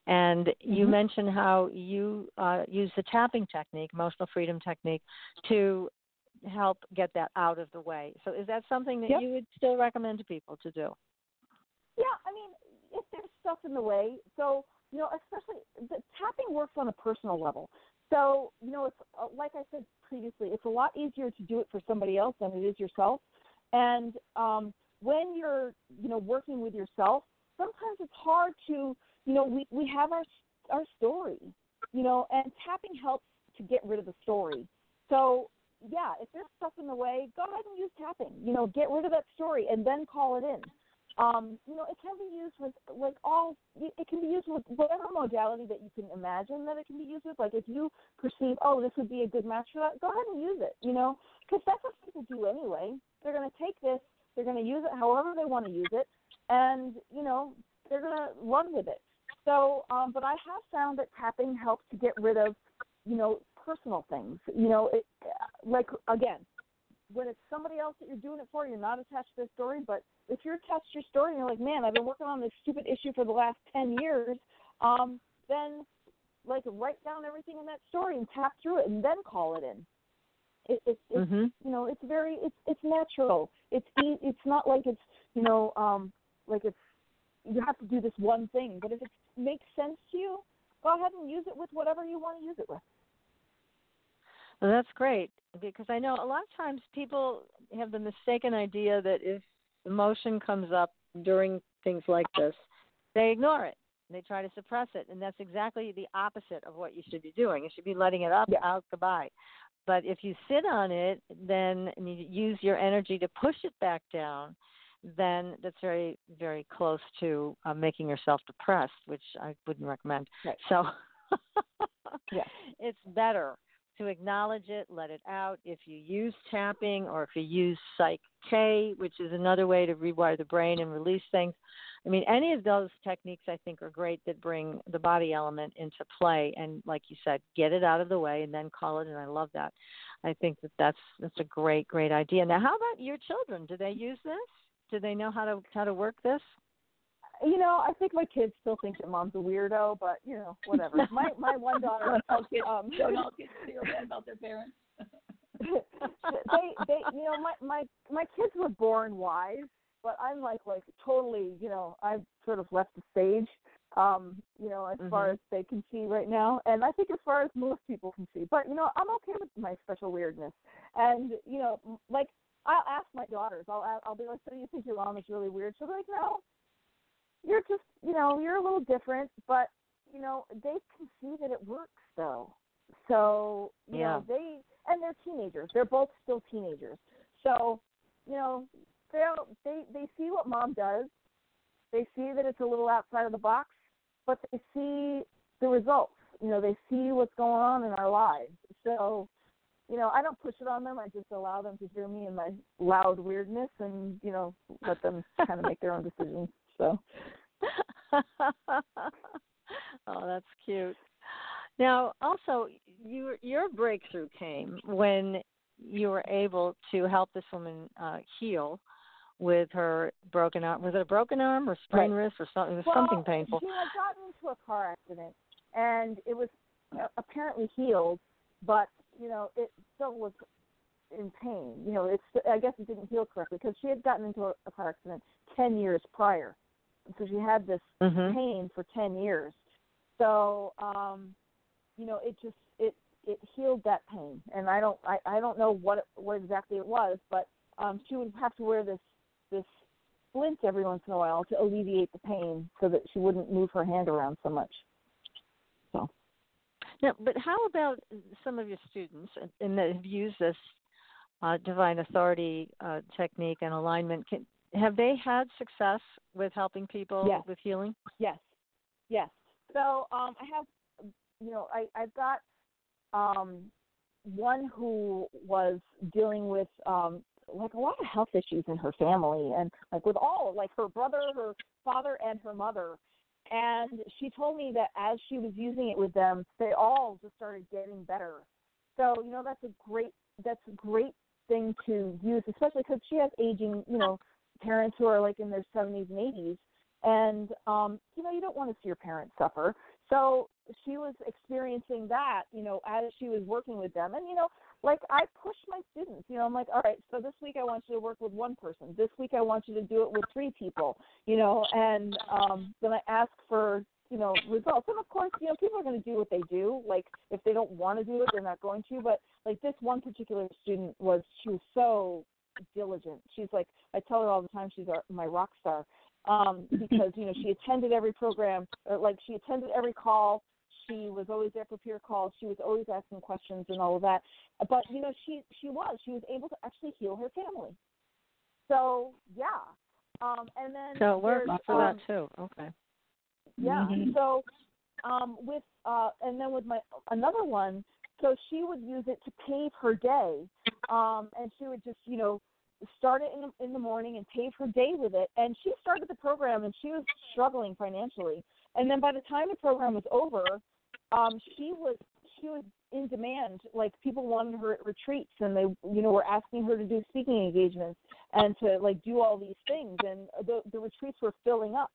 And you mm-hmm. mentioned how you uh, use the tapping technique, emotional freedom technique, to help get that out of the way. So, is that something that yep. you would still recommend to people to do? Yeah, I mean, if there's stuff in the way, so you know, especially the tapping works on a personal level. So you know, it's uh, like I said previously, it's a lot easier to do it for somebody else than it is yourself. And um, when you're you know working with yourself, sometimes it's hard to you know we we have our our story, you know, and tapping helps to get rid of the story. So yeah, if there's stuff in the way, go ahead and use tapping. You know, get rid of that story and then call it in. Um, you know, it can be used with like all. It can be used with whatever modality that you can imagine that it can be used with. Like if you perceive, oh, this would be a good match for that, go ahead and use it. You know, because that's what people do anyway. They're going to take this, they're going to use it however they want to use it, and you know, they're going to run with it. So, um, but I have found that tapping helps to get rid of, you know, personal things. You know, it, like again, when it's somebody else that you're doing it for, you're not attached to their story. But if you're attached to your story and you're like, man, I've been working on this stupid issue for the last ten years, um, then like write down everything in that story and tap through it and then call it in. It, it, it's mm-hmm. you know it's very it's it's natural. It's it's not like it's you know um like it's you have to do this one thing. But if it makes sense to you, go ahead and use it with whatever you want to use it with. Well, that's great because I know a lot of times people have the mistaken idea that if emotion comes up during things like this, they ignore it. They try to suppress it, and that's exactly the opposite of what you should be doing. You should be letting it up, yeah. out, goodbye. But if you sit on it, then and you use your energy to push it back down, then that's very, very close to uh, making yourself depressed, which I wouldn't recommend. Right. So, yeah, it's better to acknowledge it, let it out. If you use tapping or if you use Psych K, which is another way to rewire the brain and release things. I mean, any of those techniques I think are great that bring the body element into play. And like you said, get it out of the way and then call it. And I love that. I think that that's that's a great great idea. Now, how about your children? Do they use this? Do they know how to how to work this? You know, I think my kids still think that mom's a weirdo, but you know, whatever. my my one daughter, all kids, um, don't all kids feel bad about their parents. they they you know my my my kids were born wise, but I'm like like totally you know I've sort of left the stage, um you know as mm-hmm. far as they can see right now, and I think as far as most people can see. But you know I'm okay with my special weirdness, and you know like I'll ask my daughters. I'll I'll be like, so you think your mom is really weird? She'll be like, no, you're just you know you're a little different but you know they can see that it works though. So you yeah. know they and they're teenagers. They're both still teenagers. So you know they they they see what mom does. They see that it's a little outside of the box but they see the results. You know they see what's going on in our lives. So you know i don't push it on them. I just allow them to hear me and my loud weirdness and you know let them kind of make their own decisions so. oh, that's cute. Now, also, your your breakthrough came when you were able to help this woman uh, heal with her broken arm. Was it a broken arm or sprained right. wrist or something? It was well, something painful. She had gotten into a car accident, and it was uh, apparently healed, but you know it still was in pain. You know, it's I guess it didn't heal correctly because she had gotten into a, a car accident ten years prior so she had this mm-hmm. pain for 10 years. So um you know it just it it healed that pain. And i don't i i don't know what what exactly it was but um she would have to wear this this splint every once in a while to alleviate the pain so that she wouldn't move her hand around so much. So. Now but how about some of your students and that have used this uh, divine authority uh, technique and alignment. Can have they had success with helping people yes. with healing? Yes, yes. So um, I have, you know, I I've got um, one who was dealing with um, like a lot of health issues in her family, and like with all like her brother, her father, and her mother. And she told me that as she was using it with them, they all just started getting better. So you know that's a great that's a great thing to use, especially because she has aging, you know, parents who are like in their 70s and 80s and um you know you don't want to see your parents suffer so she was experiencing that, you know, as she was working with them. And, you know, like I push my students, you know, I'm like, all right, so this week I want you to work with one person. This week I want you to do it with three people, you know, and um then I ask for, you know, results. And of course, you know, people are going to do what they do. Like if they don't want to do it, they're not going to. But like this one particular student was, she was so diligent. She's like, I tell her all the time, she's our, my rock star um, because you know she attended every program, or like she attended every call. She was always there for peer calls. She was always asking questions and all of that. But you know she she was she was able to actually heal her family. So yeah, um, and then so it works for um, that too. Okay. Yeah. Mhm. So um, with uh, and then with my another one, so she would use it to pave her day, um, and she would just you know start it in the, in the morning and pave her day with it. And she started the program and she was struggling financially. And then by the time the program was over, um, she was she was in demand. Like people wanted her at retreats, and they you know were asking her to do speaking engagements and to like do all these things. And the the retreats were filling up.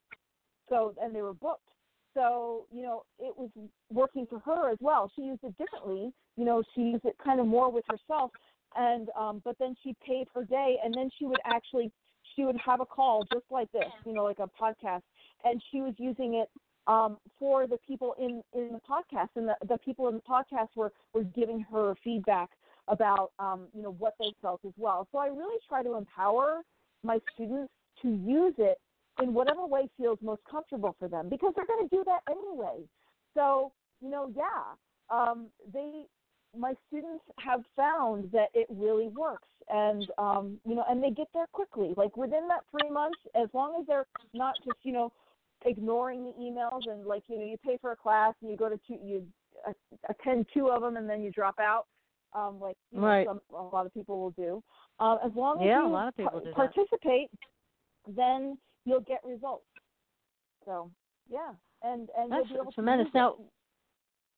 So and they were booked. So you know it was working for her as well. She used it differently. You know she used it kind of more with herself and um but then she paid her day and then she would actually she would have a call just like this you know like a podcast and she was using it um for the people in in the podcast and the the people in the podcast were were giving her feedback about um you know what they felt as well. So i really try to empower my students to use it in whatever way feels most comfortable for them because they're going to do that anyway. So you know yeah um they my students have found that it really works. And um you know and they get there quickly. Like within that three months as long as they're not just you know ignoring the emails and like you know you pay for a class and you go to two you attend two of them and then you drop out um like know, some, a lot of people will do. Um as long as Yeah, you a lot of people that. participate then you'll get results. So yeah. And and That's you'll be able tremendous. Now,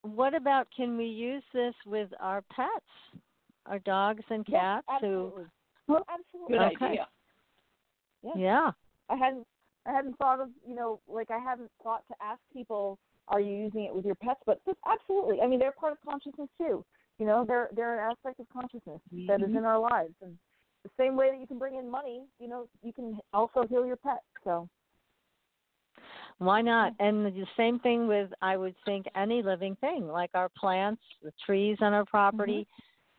what about can we use this with our pets, our dogs and Yes, cats? absolutely. Who, absolutely Good Okay. idea. Yeah. yeah. I hadn't I hadn't thought of you know like I hadn't thought to ask people are you using it with your pets but, but absolutely I mean they're part of consciousness too you know they're they're an aspect of consciousness that is in mm-hmm. our lives and the same way that you can bring in money you know you can also heal your pet so Why not? And the same thing with, I would think, any living thing, like our plants, the trees on our property,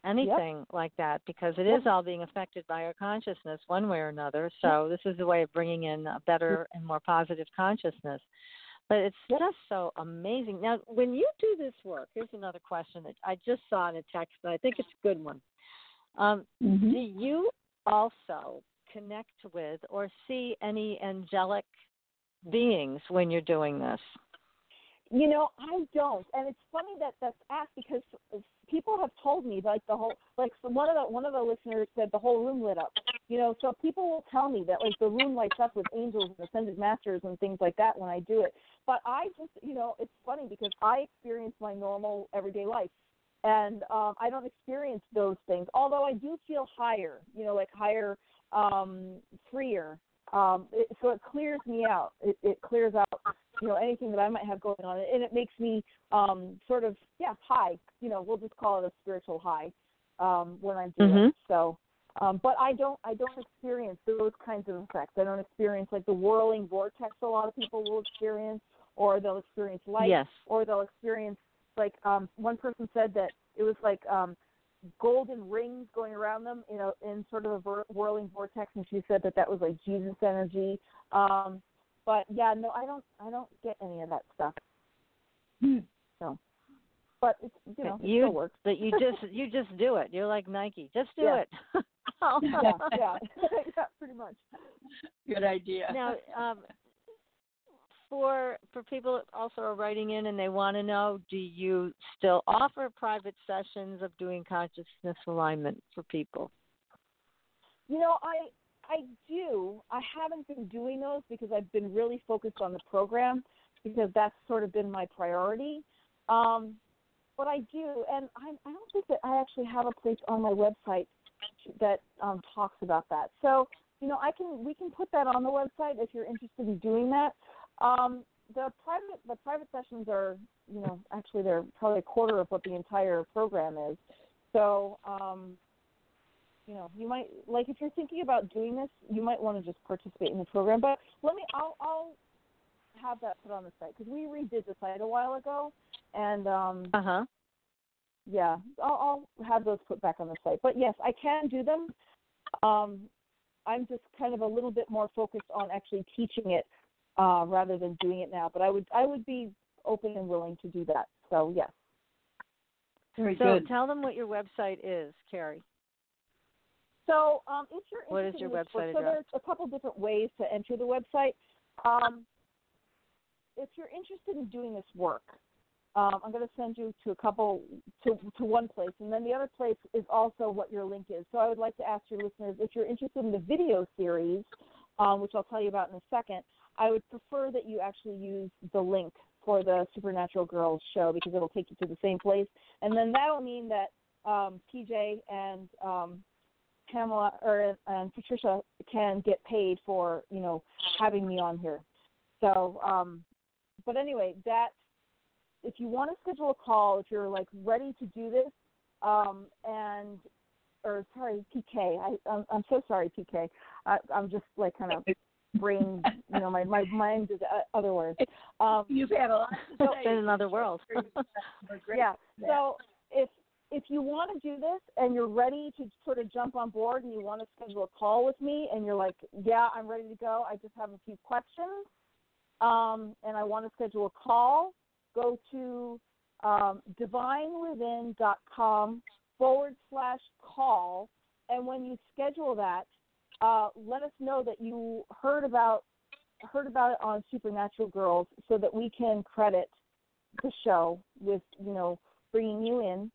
anything like that, because it is Yep. all being affected by our consciousness one way or another. So this is a way of bringing in a better and more positive consciousness. But it's Yep. just so amazing. Now, when you do this work, here's another question that I just saw in a text, but I think it's a good one. Um, Mhm. do you also connect with or see any angelic beings when you're doing this? You know, I don't, and it's funny that that's asked because people have told me like the whole like so one of the one of the listeners said the whole room lit up. You know, so people will tell me that like the room lights up with angels and ascended masters and things like that when I do it. But I just, you know, it's funny because I experience my normal everyday life, and um, I don't experience those things. Although I do feel higher, you know, like higher, um, freer. Um, it, so it clears me out. It, it clears out you know anything that I might have going on, and it makes me um, sort of yeah high. You know, we'll just call it a spiritual high um, when I do Mhm. it. So, um, but I don't I don't experience those kinds of effects. I don't experience like the whirling vortex a lot of people will experience, or they'll experience light, Yes. or they'll experience like um, one person said that it was like um, golden rings going around them, you know, in sort of a whirling vortex, and she said that that was like Jesus energy. Um, but yeah, no, I don't, I don't get any of that stuff. So, but it's you know, it you still works. that you just you just do it. You're like Nike. Just do Yeah. it. yeah, yeah, yeah, pretty much. Good idea. now, um, for for people that also are writing in and they want to know, do you still offer private sessions of doing consciousness alignment for people? You know, I I do. I haven't been doing those because I've been really focused on the program because that's sort of been my priority. Um, but I do, and I, I don't think that I actually have a place on my website that um, talks about that. So you know, I can we can put that on the website if you're interested in doing that. Um, the private the private sessions are you know actually they're probably a quarter of what the entire program is. So um, you know you might like if you're thinking about doing this, you might want to just participate in the program. But let me I'll I'll have that put on the site because we redid the site a while ago, and um, uh huh. Yeah, I'll, I'll have those put back on the site. But yes, I can do them. Um, I'm just kind of a little bit more focused on actually teaching it uh, rather than doing it now. But I would I would be open and willing to do that. So yes. Very so good. tell them what your website is, Kerri. So um, if you're what is your website book, so address? there's a couple different ways to enter the website. Um, if you're interested in doing this work, um, I'm going to send you to a couple to to one place, and then the other place is also what your link is. So I would like to ask your listeners if you're interested in the video series, um, which I'll tell you about in a second. I would prefer that you actually use the link for the Supernatural Girls show because it'll take you to the same place, and then that'll mean that um, PJ and um, Pamela or and Patricia can get paid for you know having me on here. So, um, but anyway, that if you want to schedule a call, if you're like ready to do this, um, and or sorry, PK, I, I'm, I'm so sorry, PK. I, I'm just like kind of brain, you know, my my mind is other words. Um, You've had a lot to so, in another world. yeah. So if if you want to do this and you're ready to sort of jump on board and you want to schedule a call with me and you're like, yeah, I'm ready to go. I just have a few questions, um, and I want to schedule a call. Go to um, divinewithin.com forward slash call, and when you schedule that, uh, let us know that you heard about heard about it on Supernatural Girls, so that we can credit the show with you know bringing you in.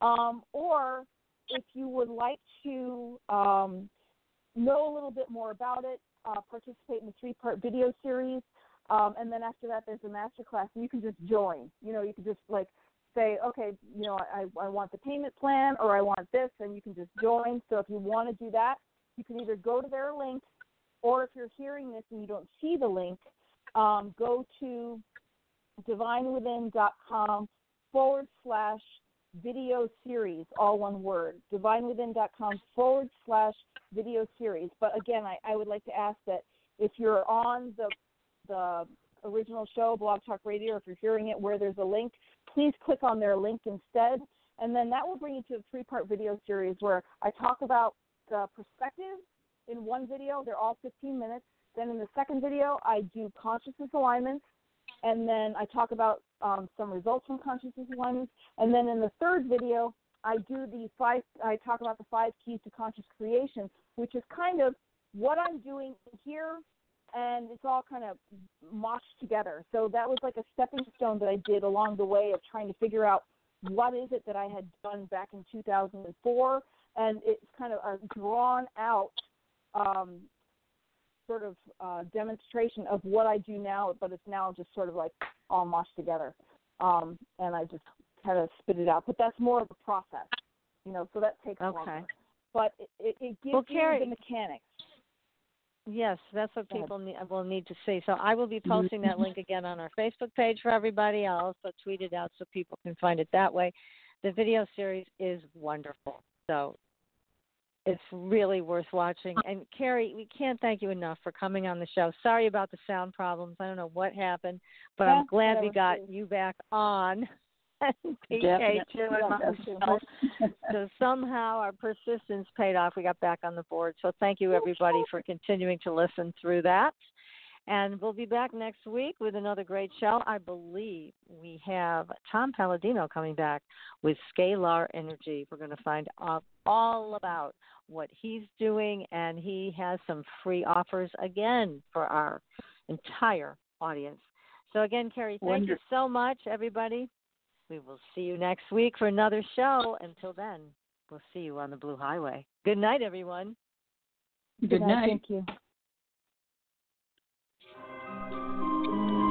Um, or if you would like to um, know a little bit more about it, uh, participate in the three part video series. Um, and then after that, there's a master class, and you can just join. You know, you can just like say, okay, you know, I, I want the payment plan or I want this, and you can just join. So if you want to do that, you can either go to their link, or if you're hearing this and you don't see the link, um, go to divinewithin.com forward slash video series, all one word, divinewithin.com forward slash video series. But again, I, I would like to ask that if you're on the the original show, Blog Talk Radio, if you're hearing it where there's a link, please click on their link instead. And then that will bring you to a three part video series where I talk about the perspective in one video. They're all 15 minutes. Then in the second video, I do consciousness alignments. And then I talk about um, some results from consciousness alignments. And then in the third video, I do the five, I talk about the five keys to conscious creation, which is kind of what I'm doing here and it's all kind of moshed together. So that was like a stepping stone that I did along the way of trying to figure out what is it that I had done back in 2004, and it's kind of a drawn out um, sort of uh, demonstration of what I do now, but it's now just sort of like all moshed together, um, and I just kind of spit it out. But that's more of a process, you know. So that takes Okay. longer. But it, it, it gives Well, you the mechanics. Yes, that's what people need, will need to see. So I will be posting that link again on our Facebook page for everybody. I'll also tweet it out so people can find it that way. The video series is wonderful. So it's really worth watching. And Kerri, we can't thank you enough for coming on the show. Sorry about the sound problems. I don't know what happened, but Yeah, I'm glad we got you back on. PK Definitely. too, so somehow our persistence paid off. We got back on the board. So thank you everybody for continuing to listen through that. And we'll be back next week with another great show. I believe we have Tom Paladino coming back with Scalar Energy. We're going to find out all about what he's doing, and he has some free offers again for our entire audience. So again, Kerri, thank you so much, everybody. We will see you next week for another show. Until then, we'll see you on the Blue Highway. Good night, everyone. Good night. Thank you.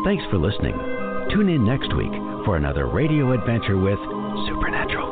Thanks for listening. Tune in next week for another radio adventure with Supernatural